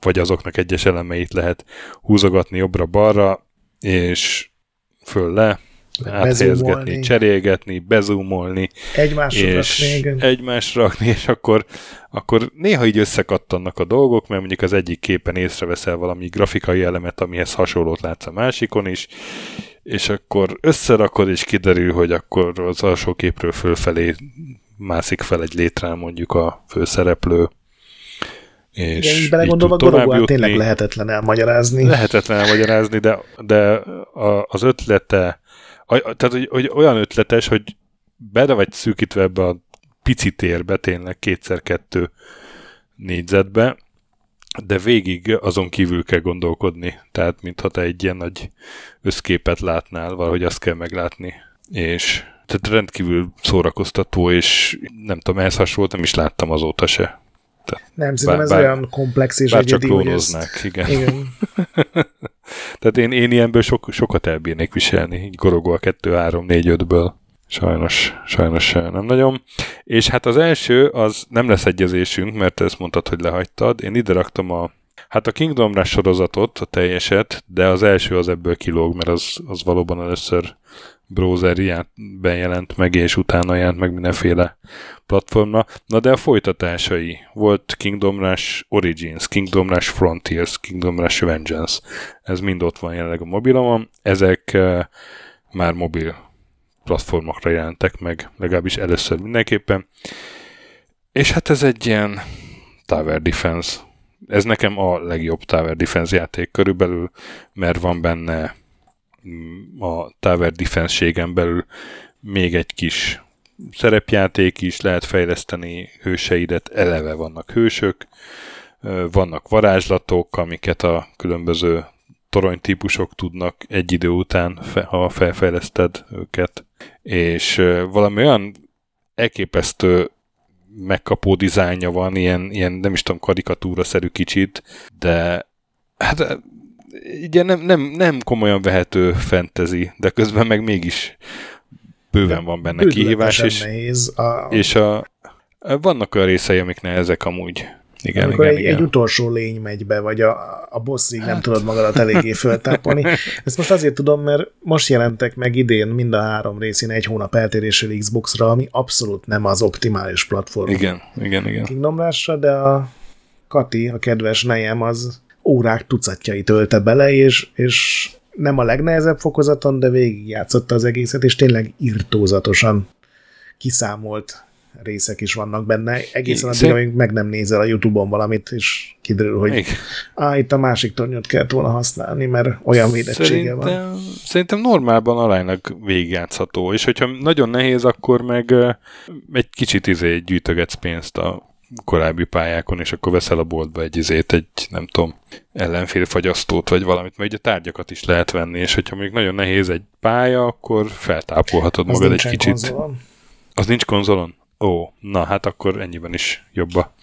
[SPEAKER 1] vagy azoknak egyes elemeit lehet húzogatni jobbra-balra, és föl le, áthelyezgetni, cserélgetni, bezumolni,
[SPEAKER 2] egymásra és rakni,
[SPEAKER 1] egymásra rakni, és akkor, akkor néha így összekattannak a dolgok, mert mondjuk az egyik képen észreveszel valami grafikai elemet, amihez hasonlót látsz a másikon is, és akkor összerakod, és kiderül, hogy akkor az alsó képről fölfelé mászik fel egy létrán mondjuk a főszereplő.
[SPEAKER 2] És Igen, így belegondolva Gorogóan tényleg lehetetlen elmagyarázni.
[SPEAKER 1] Lehetetlen elmagyarázni, de, de a, az ötlete, a, tehát hogy, hogy olyan ötletes, hogy bele vagy szűkítve ebbe a pici térbe, tényleg kétszer-kettő négyzetbe, de végig azon kívül kell gondolkodni. Tehát, mintha te egy ilyen nagy összképet látnál, valahogy azt kell meglátni. És tehát rendkívül szórakoztató, és nem tudom, ehhez hasonlót nem is láttam azóta se.
[SPEAKER 2] Tehát nem, szerintem ez bár, olyan komplex és bár
[SPEAKER 1] egyedi, csak klónoznák, ezt... igen. igen. Tehát én, én ilyenből sok, sokat elbírnék viselni, így gorogó a 2, 3, 4, 5-ből. Sajnos, sajnos nem nagyon. És hát az első, az nem lesz egyezésünk, mert ezt mondtad, hogy lehagytad. Én ide raktam a Hát a Kingdom Rush sorozatot, a teljeset, de az első az ebből kilóg, mert az, az valóban először browserben jelent meg, és utána jelent meg mindenféle platformra. Na de a folytatásai volt Kingdom Rush Origins, Kingdom Rush Frontiers, Kingdom Rush Vengeance. Ez mind ott van jelenleg a mobilomon. Ezek uh, már mobil platformokra jelentek meg, legalábbis először mindenképpen. És hát ez egy ilyen Tower Defense. Ez nekem a legjobb Tower Defense játék körülbelül, mert van benne a Tower Defense-ségen belül még egy kis szerepjáték is, lehet fejleszteni hőseidet, eleve vannak hősök, vannak varázslatok, amiket a különböző toronytípusok tudnak egy idő után, ha felfejleszted őket, és valami olyan elképesztő megkapó dizájnja van, ilyen, ilyen nem is tudom, karikatúra-szerű kicsit, de hát ugye nem, nem, nem komolyan vehető fantasy, de közben meg mégis bőven van benne kihívás, és,
[SPEAKER 2] nehéz a...
[SPEAKER 1] és a, vannak olyan részei, amik nehezek amúgy.
[SPEAKER 2] Igen, Amikor igen, egy, igen. egy utolsó lény megy be, vagy a, a bosszig hát. nem tudod magadat eléggé föltápolni. Ezt most azért tudom, mert most jelentek meg idén mind a három részén egy hónap eltéréssel Xbox-ra, ami abszolút nem az optimális platform.
[SPEAKER 1] Igen, igen, igen.
[SPEAKER 2] Kingdom de a Kati, a kedves nejem, az órák tucatjai tölte bele, és, és nem a legnehezebb fokozaton, de végigjátszotta az egészet, és tényleg irtózatosan kiszámolt részek is vannak benne. Egészen addig, amíg meg nem nézel a Youtube-on valamit, és kiderül, hogy á, itt a másik tornyot kellett volna használni, mert olyan védettsége szerintem, van.
[SPEAKER 1] Szerintem normálban aránylag végigjátszható, és hogyha nagyon nehéz, akkor meg egy kicsit izé gyűjtögetsz pénzt a korábbi pályákon, és akkor veszel a boltba egy izét, egy nem tudom, ellenfélfagyasztót, vagy valamit, mert ugye tárgyakat is lehet venni, és hogyha még nagyon nehéz egy pálya, akkor feltápolhatod Az magad egy kicsit. Konzolon. Az nincs konzolon? Ó, na hát akkor ennyiben is jobb a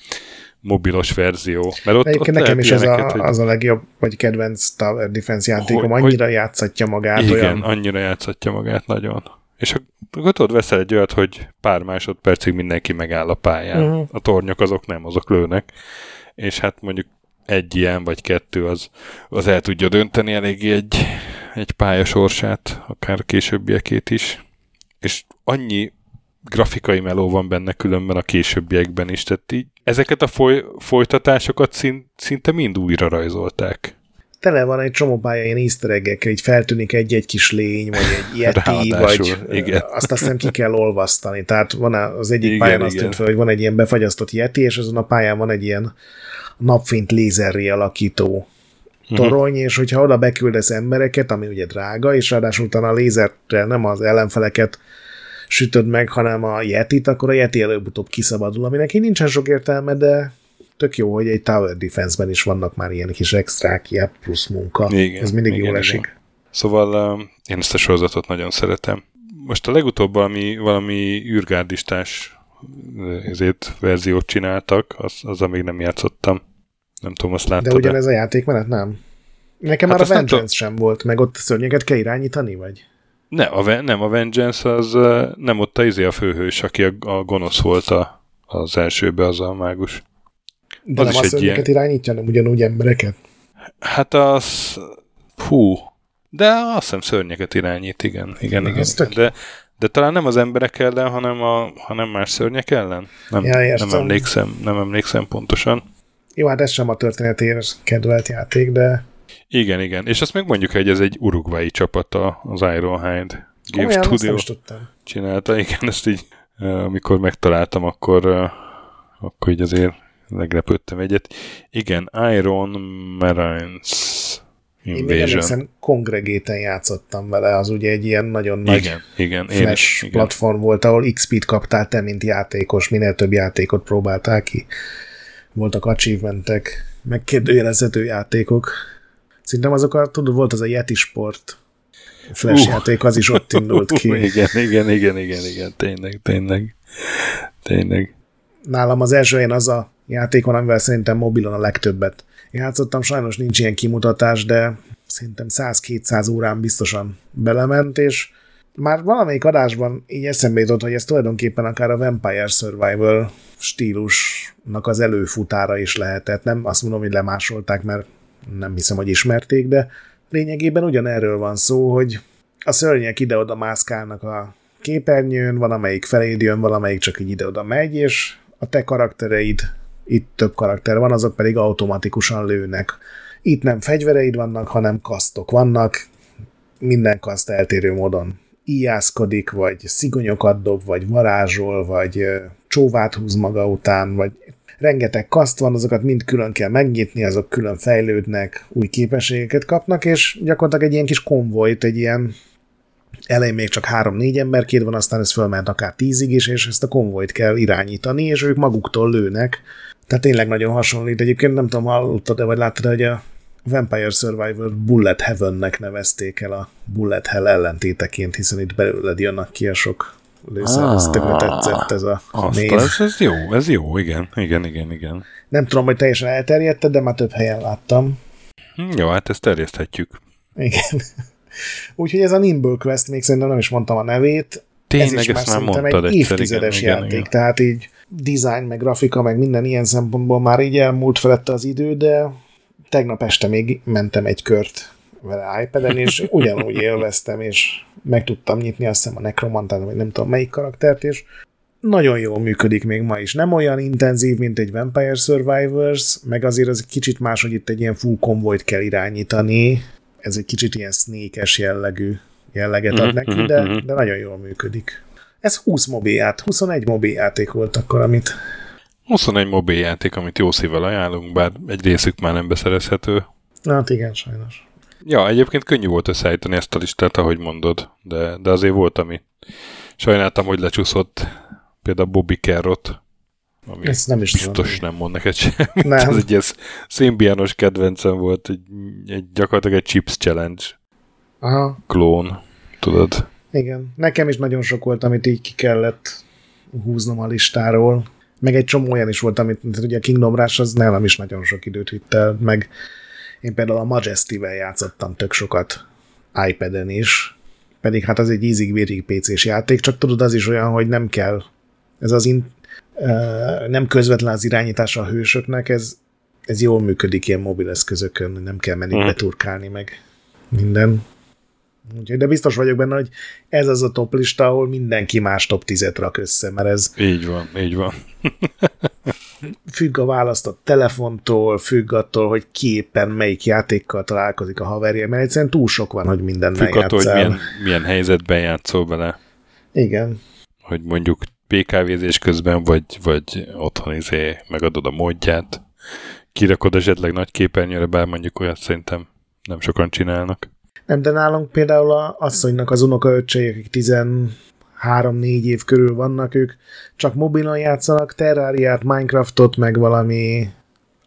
[SPEAKER 1] mobilos verzió.
[SPEAKER 2] Mert ott, Egyébként ott nekem is ez a, hogy... az a legjobb, vagy kedvenc Tower Defense játékom, hogy, annyira hogy... játszatja magát.
[SPEAKER 1] Igen, olyan... annyira játszatja magát nagyon. És akkor tudod, veszel egy olyat, hogy pár másodpercig mindenki megáll a pályán. Uh-huh. A tornyok azok nem, azok lőnek. És hát mondjuk egy ilyen vagy kettő az, az el tudja dönteni eléggé egy, egy pályasorsát, akár későbbiekét is. És annyi grafikai meló van benne különben a későbbiekben is, tehát így ezeket a foly, folytatásokat szint, szinte mind újra rajzolták.
[SPEAKER 2] Tele van egy csomó pálya ilyen easter egg így feltűnik egy-egy kis lény, vagy egy yeti, vagy igen. azt azt nem ki kell olvasztani. Tehát van az egyik igen, pályán azt tűnt fel, hogy van egy ilyen befagyasztott yeti, és azon a pályán van egy ilyen napfint lézerré alakító mhm. torony, és hogyha oda beküldesz embereket, ami ugye drága, és ráadásul utána a lézerrel nem az ellenfeleket sütöd meg, hanem a Yetit, akkor a Yeti előbb-utóbb kiszabadul, ami neki nincsen sok értelme, de tök jó, hogy egy Tower Defense-ben is vannak már ilyen kis extrák, ilyen plusz munka. Igen, Ez mindig igen, jól esik. Igen.
[SPEAKER 1] Szóval én ezt a sorozatot nagyon szeretem. Most a legutóbb valami, valami űrgárdistás ezért verziót csináltak, az, az amíg nem játszottam. Nem tudom, azt láttad
[SPEAKER 2] De ugyanez a játékmenet nem? Nekem hát már a Vengeance sem volt, meg ott szörnyeket kell irányítani, vagy?
[SPEAKER 1] Ne, a, nem, a Vengeance az nem ott a izé a főhős, aki a, a gonosz volt a, az elsőbe, az a mágus.
[SPEAKER 2] De az nem is a szörnyeket ilyen... irányítja, nem ugyanúgy embereket?
[SPEAKER 1] Hát az... Hú. De azt hiszem szörnyeket irányít, igen. Igen, Na, igen. igen. De, de talán nem az emberek ellen, hanem, a, hanem más szörnyek ellen? Nem, ja, nem, emlékszem, nem emlékszem pontosan.
[SPEAKER 2] Jó, hát ez sem a történetért kedvelt játék, de
[SPEAKER 1] igen, igen. És azt meg mondjuk, hogy ez egy urugvái csapata, az Ironhide Game Olyan, Studio csinálta. Igen, ezt így, amikor megtaláltam, akkor, akkor így azért meglepődtem egyet. Igen, Iron Marines
[SPEAKER 2] Invasion. Én még Congregate-en játszottam vele, az ugye egy ilyen nagyon nagy igen, igen, flash is, igen. platform volt, ahol XP-t kaptál te, mint játékos, minél több játékot próbáltál ki. Voltak achievementek, megkérdőjelezhető játékok. Szerintem azok a, tudod, volt az a Yeti Sport flash uh, játék, az is ott indult ki.
[SPEAKER 1] Uh, igen, igen, igen, igen, igen, tényleg, tényleg, tényleg.
[SPEAKER 2] Nálam az első olyan az a játék van, amivel szerintem mobilon a legtöbbet játszottam. Sajnos nincs ilyen kimutatás, de szerintem 100-200 órán biztosan belement, és már valamelyik adásban így eszembe jutott, hogy ez tulajdonképpen akár a Vampire Survival stílusnak az előfutára is lehetett. Nem azt mondom, hogy lemásolták, mert nem hiszem, hogy ismerték, de lényegében ugyanerről van szó, hogy a szörnyek ide-oda mászkálnak a képernyőn, van amelyik feléd jön, valamelyik csak így ide-oda megy, és a te karaktereid, itt több karakter van, azok pedig automatikusan lőnek. Itt nem fegyvereid vannak, hanem kasztok vannak, minden kaszt eltérő módon íjászkodik, vagy szigonyokat dob, vagy varázsol, vagy csóvát húz maga után, vagy rengeteg kaszt van, azokat mind külön kell megnyitni, azok külön fejlődnek, új képességeket kapnak, és gyakorlatilag egy ilyen kis konvojt, egy ilyen elején még csak három-négy emberként van, aztán ez fölment akár tízig is, és ezt a konvojt kell irányítani, és ők maguktól lőnek. Tehát tényleg nagyon hasonlít. Egyébként nem tudom, hallottad-e, vagy láttad hogy a Vampire Survivor Bullet Heavennek nevezték el a Bullet Hell ellentéteként, hiszen itt belőled jönnek ki a sok lőszer. Ah, ez tetszett ez a
[SPEAKER 1] azt, név. Ez, ez jó, ez jó, igen, igen, igen, igen.
[SPEAKER 2] Nem tudom, hogy teljesen elterjedte, de már több helyen láttam.
[SPEAKER 1] Hm, jó, hát ezt terjeszthetjük.
[SPEAKER 2] Igen. Úgyhogy ez a Nimble Quest, még szerintem nem is mondtam a nevét,
[SPEAKER 1] Tényleg, ez is már szerintem egy egyszer,
[SPEAKER 2] évtizedes igen, játék, igen, igen. tehát így design, meg grafika, meg minden ilyen szempontból már így elmúlt felette az idő, de tegnap este még mentem egy kört vele iPad-en, és ugyanúgy élveztem, és meg tudtam nyitni azt hiszem a Necromantát, vagy nem tudom melyik karaktert, és nagyon jól működik még ma is. Nem olyan intenzív, mint egy Vampire Survivors, meg azért az egy kicsit más, hogy itt egy ilyen full konvojt kell irányítani, ez egy kicsit ilyen snékes jellegű jelleget ad neki, de, de nagyon jól működik. Ez 20 mobilját, 21 mobiljáték volt akkor, amit
[SPEAKER 1] 21 mobiljáték, amit jó szívvel ajánlunk, bár egy részük már nem beszerezhető.
[SPEAKER 2] Hát igen, sajnos.
[SPEAKER 1] Ja, egyébként könnyű volt összeállítani ezt a listát, ahogy mondod, de, de azért volt, ami sajnáltam, hogy lecsúszott például Bobby Carrot, ami Ezt nem is biztos tudom. nem mond neked semmit. Nem. Ez egy ez szimbiános kedvencem volt, egy, egy, gyakorlatilag egy Chips Challenge
[SPEAKER 2] Aha.
[SPEAKER 1] klón, tudod?
[SPEAKER 2] Igen. Nekem is nagyon sok volt, amit így ki kellett húznom a listáról. Meg egy csomó olyan is volt, amit ugye a Kingdom Rush az nálam is nagyon sok időt vitt el, meg én például a Majesty-vel játszottam tök sokat iPad-en is, pedig hát az egy ízig vérig PC-s játék, csak tudod, az is olyan, hogy nem kell, ez az in, uh, nem közvetlen az irányítása a hősöknek, ez, ez jól működik ilyen mobileszközökön, nem kell menni hmm. beturkálni meg minden. Úgyhogy, de biztos vagyok benne, hogy ez az a top lista, ahol mindenki más top 10-et rak össze, mert ez...
[SPEAKER 1] Így van, így van.
[SPEAKER 2] függ a választott telefontól, függ attól, hogy ki éppen melyik játékkal találkozik a haverja, mert egyszerűen túl sok van, hogy minden Függ attól, hogy
[SPEAKER 1] milyen, milyen helyzetben játszol bele.
[SPEAKER 2] Igen.
[SPEAKER 1] Hogy mondjuk PKV-zés közben, vagy, vagy otthon izé megadod a módját, kirakod esetleg nagy képernyőre, bár mondjuk olyat szerintem nem sokan csinálnak.
[SPEAKER 2] Nem, de nálunk például a asszonynak az unokaöccsei, akik 13-4 év körül vannak, ők csak mobilon játszanak, Terrariát, Minecraftot, meg valami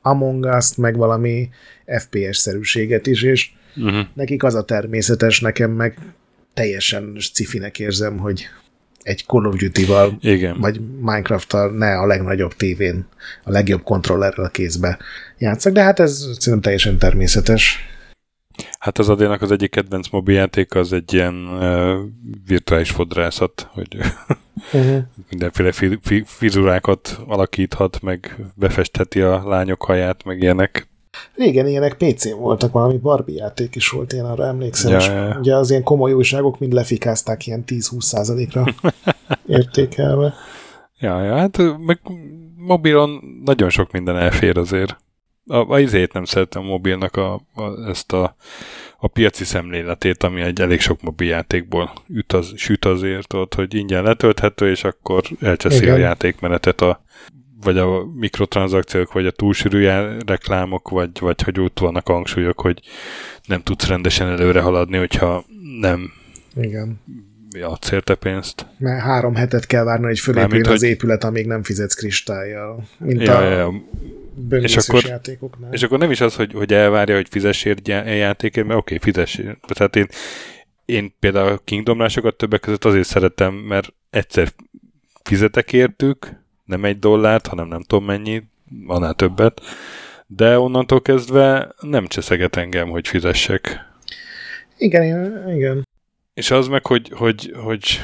[SPEAKER 2] Among Us-t, meg valami FPS-szerűséget is, és uh-huh. nekik az a természetes, nekem meg teljesen cifinek érzem, hogy egy Call of Duty-val,
[SPEAKER 1] Igen.
[SPEAKER 2] vagy Minecraft-tal ne a legnagyobb tévén, a legjobb kontrollerrel a kézbe játszak, de hát ez szerintem teljesen természetes.
[SPEAKER 1] Hát az Adénak az egyik kedvenc mobiljáték az egy ilyen uh, virtuális fodrászat, hogy uh-huh. mindenféle fi, fi, fizurákat alakíthat, meg befestheti a lányok haját, meg ilyenek.
[SPEAKER 2] Régen ilyenek PC-n voltak, valami Barbie játék is volt, én arra emlékszem, ja, és ja. ugye az ilyen komoly újságok mind lefikázták ilyen 10-20%-ra értékelve.
[SPEAKER 1] Ja, ja, hát meg mobilon nagyon sok minden elfér azért a, a izét nem szeretem a mobilnak a, a, ezt a, a piaci szemléletét, ami egy elég sok mobiljátékból üt az, süt azért ott, hogy ingyen letölthető, és akkor elcseszi Igen. a játékmenetet a vagy a mikrotranszakciók, vagy a túlsűrű reklámok, vagy, vagy hogy ott vannak hangsúlyok, hogy nem tudsz rendesen előre haladni, hogyha nem
[SPEAKER 2] Igen.
[SPEAKER 1] játsz érte pénzt.
[SPEAKER 2] Mert három hetet kell várni, hogy fölépüljön az hogy... épület, amíg nem fizetsz kristályjal. Mint
[SPEAKER 1] ja, a... ja, ja és akkor, játékoknál. És akkor nem is az, hogy, hogy elvárja, hogy fizessél játékért, mert oké, okay, fizessél. Tehát én, én például a Kingdom sokat többek között azért szeretem, mert egyszer fizetek értük, nem egy dollárt, hanem nem tudom mennyi, annál többet, de onnantól kezdve nem cseszeget engem, hogy fizessek.
[SPEAKER 2] Igen, igen.
[SPEAKER 1] És az meg, hogy, hogy, hogy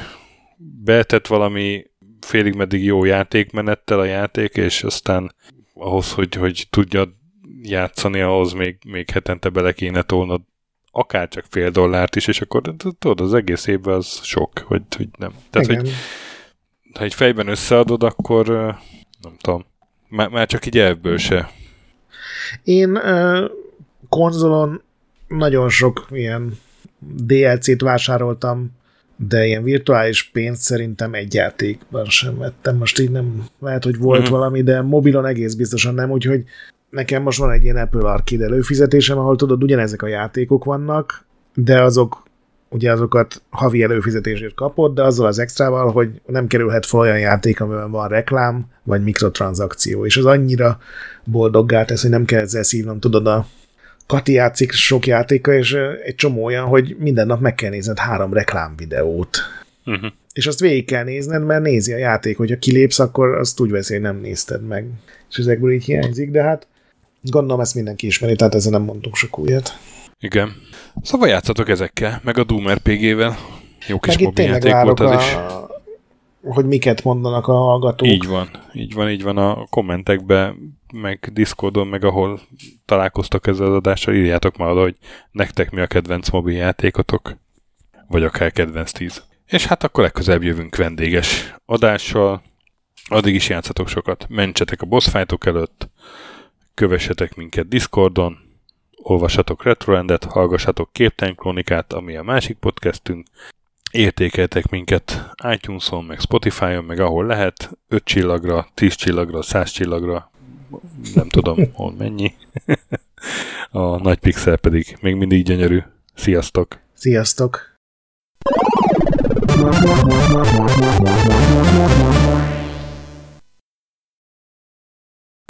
[SPEAKER 1] betett valami félig meddig jó játékmenettel a játék, és aztán ahhoz, hogy, hogy tudja játszani, ahhoz még, még hetente bele kéne tolnod akár csak fél dollárt is, és akkor tudod, az egész évben az sok, hogy, hogy nem. Tehát, Igen. hogy ha egy fejben összeadod, akkor nem tudom, már, már csak így elvből se.
[SPEAKER 2] Én uh, konzolon nagyon sok ilyen DLC-t vásároltam, de ilyen virtuális pénzt szerintem egy játékban sem vettem. Most így nem, lehet, hogy volt mm-hmm. valami, de mobilon egész biztosan nem, úgyhogy nekem most van egy ilyen Apple Arcade előfizetésem, ahol tudod, ugyanezek a játékok vannak, de azok ugye azokat havi előfizetésért kapod, de azzal az extrával, hogy nem kerülhet fel olyan játék, amiben van reklám, vagy mikrotranszakció, és az annyira boldoggá tesz, hogy nem kell ezzel szívnom, tudod, a Kati játszik sok játéka, és egy csomó olyan, hogy minden nap meg kell nézned három reklámvideót. Uh-huh. És azt végig kell nézned, mert nézi a játék, hogyha kilépsz, akkor azt úgy veszi, hogy nem nézted meg. És ezekből így hiányzik, de hát gondolom ezt mindenki ismeri, tehát ezzel nem mondtunk sok újat.
[SPEAKER 1] Igen. Szóval játszatok ezekkel, meg a Doom RPG-vel. Jó kis mobiljáték volt az a... is.
[SPEAKER 2] Hogy miket mondanak a hallgatók.
[SPEAKER 1] Így van, így van, így van a kommentekben, meg Discordon, meg ahol találkoztok ezzel az adással, írjátok már oda, hogy nektek mi a kedvenc mobiljátékotok, vagy akár kedvenc tíz. És hát akkor legközelebb jövünk vendéges adással, addig is játszatok sokat, mentsetek a boss előtt, kövessetek minket Discordon, olvassatok Retroendet, hallgassatok Képtelen Kronikát, ami a másik podcastünk, értékeltek minket iTunes-on, meg Spotify-on, meg ahol lehet, 5 csillagra, 10 csillagra, 100 csillagra, nem tudom, hol mennyi. a nagy pixel pedig még mindig gyönyörű. Sziasztok!
[SPEAKER 2] Sziasztok!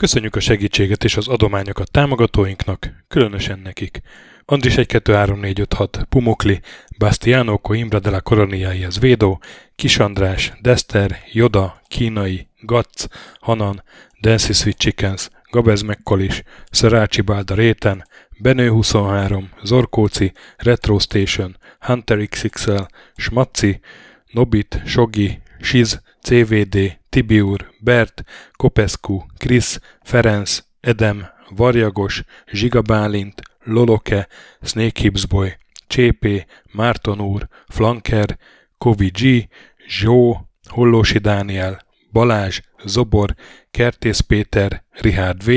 [SPEAKER 1] Köszönjük a segítséget és az adományokat támogatóinknak, különösen nekik. Andris 1 2 3 4 5 6 Pumukli, Bastiano Coimbra de la Coroniaias Védó, Kis András, Dester, Joda, Kínai, Gatz, Hanan, Dancy Sweet Chickens, Gabez Mekkolis, Szarácsi Bálda Réten, Benő 23, Zorkóci, Retro Station, Hunter XXL, Smaci, Nobit, Sogi, Siz, CVD, Tibiur, Bert, Kopescu, Krisz, Ferenc, Edem, Varjagos, Zsiga Bálint, Loloke, Snake Hips Boy, Csépé, Márton úr, Flanker, Kovi G, Zsó, Hollósi Dániel, Balázs, Zobor, Kertész Péter, Rihárd V,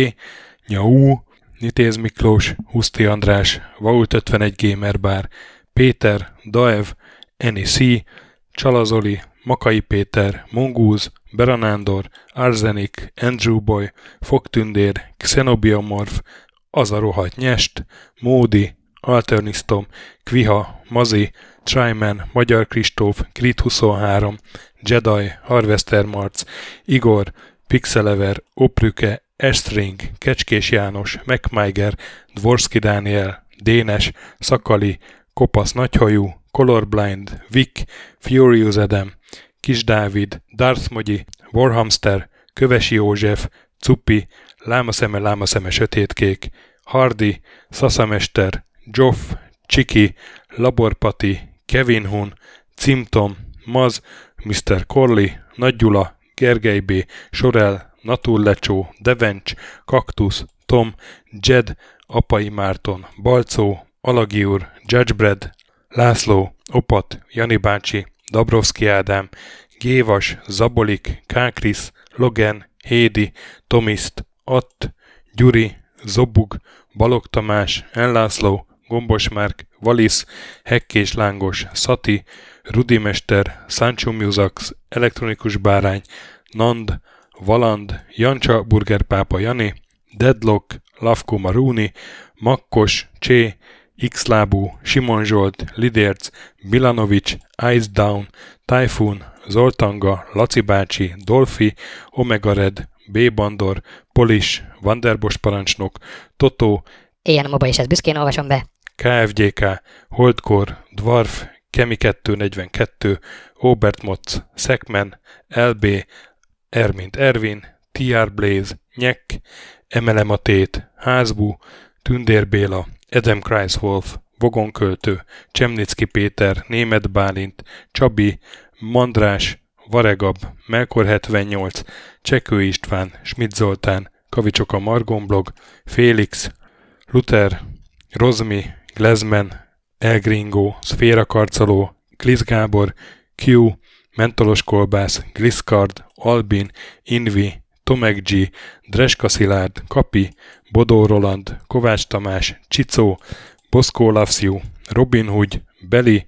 [SPEAKER 1] Nyau, Nitéz Miklós, Huszti András, Vault 51 Gamer Bar, Péter, Daev, Eni C, Csalazoli, Makai Péter, Mongúz, Beranándor, Arzenik, Andrew Boy, Fogtündér, Xenobiomorf, Az a nyest, Módi, Alternisztom, Kviha, Mazi, Tryman, Magyar Kristóf, Grit 23, Jedi, Harvester Marc, Igor, Pixelever, Oprüke, Estring, Kecskés János, MacMiger, Dvorski Dániel, Dénes, Szakali, Kopasz Nagyhajú, Colorblind, Vic, Furious Adam, Kis Dávid, Darth Mogyi, Warhamster, Kövesi József, Cupi, Lámaszeme, Lámaszeme Sötétkék, Hardy, Szaszamester, Joff, Csiki, Laborpati, Kevin Hun, Cimtom, Maz, Mr. Corley, Nagy Gyula, Gergely B., Sorel, Naturlecsó, Devencs, Kaktusz, Tom, Jed, Apai Márton, Balcó, Alagi úr, Judgebred, László, Opat, Jani bácsi, Dabrowski Ádám, Gévas, Zabolik, Kákris, Logan, Hédi, Tomiszt, Att, Gyuri, Zobug, Balog Tamás, Enlászló, Gombos Márk, Valisz, Hekkés Lángos, Szati, Rudimester, Sancho Musax, Elektronikus Bárány, Nand, Valand, Jancsa Burgerpápa Jani, Deadlock, Lavko Maruni, Makkos, Csé, Xlábú, Simon Zsolt, Lidérc, Milanovic, Ice Down, Typhoon, Zoltanga, Laci bácsi, Dolfi, Omega Red, B. Bandor, Polis, Vanderbos parancsnok, Totó,
[SPEAKER 3] Éjjel a is ezt büszkén olvasom be.
[SPEAKER 1] KFGK, Holdkor, Dwarf, Kemi 242, Obert Motz, Szekmen, LB, Ermint Ervin, TR Blaze, Nyek, Emelematét, Házbú, Tündér Béla, Adam Kreiswolf, Vogonköltő, Csemnicki Péter, Német Bálint, Csabi, Mandrás, Varegab, Melkor 78, Csekő István, Schmidt Zoltán, Kavicsok a Margonblog, Félix, Luther, Rozmi, Glezmen, Elgringo, Szféra Karcoló, Glisz Gábor, Q, Mentolos Kolbász, Gliscard, Albin, Invi, Tomek G, Dreska Szilárd, Kapi, Bodó Roland, Kovács Tamás, Csicó, Boszkó Lavsziu, Robin Hood, Beli,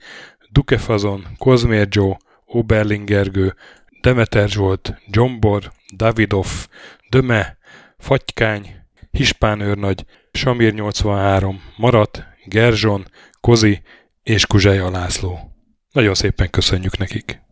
[SPEAKER 1] Dukefazon, Kozmér Joe, Oberlingergő, Demeter Zsolt, Gyombor, Davidoff, Döme, Fatykány, Hispán őrnagy, Samir 83, Marat, Gerzson, Kozi és Kuzseja László. Nagyon szépen köszönjük nekik!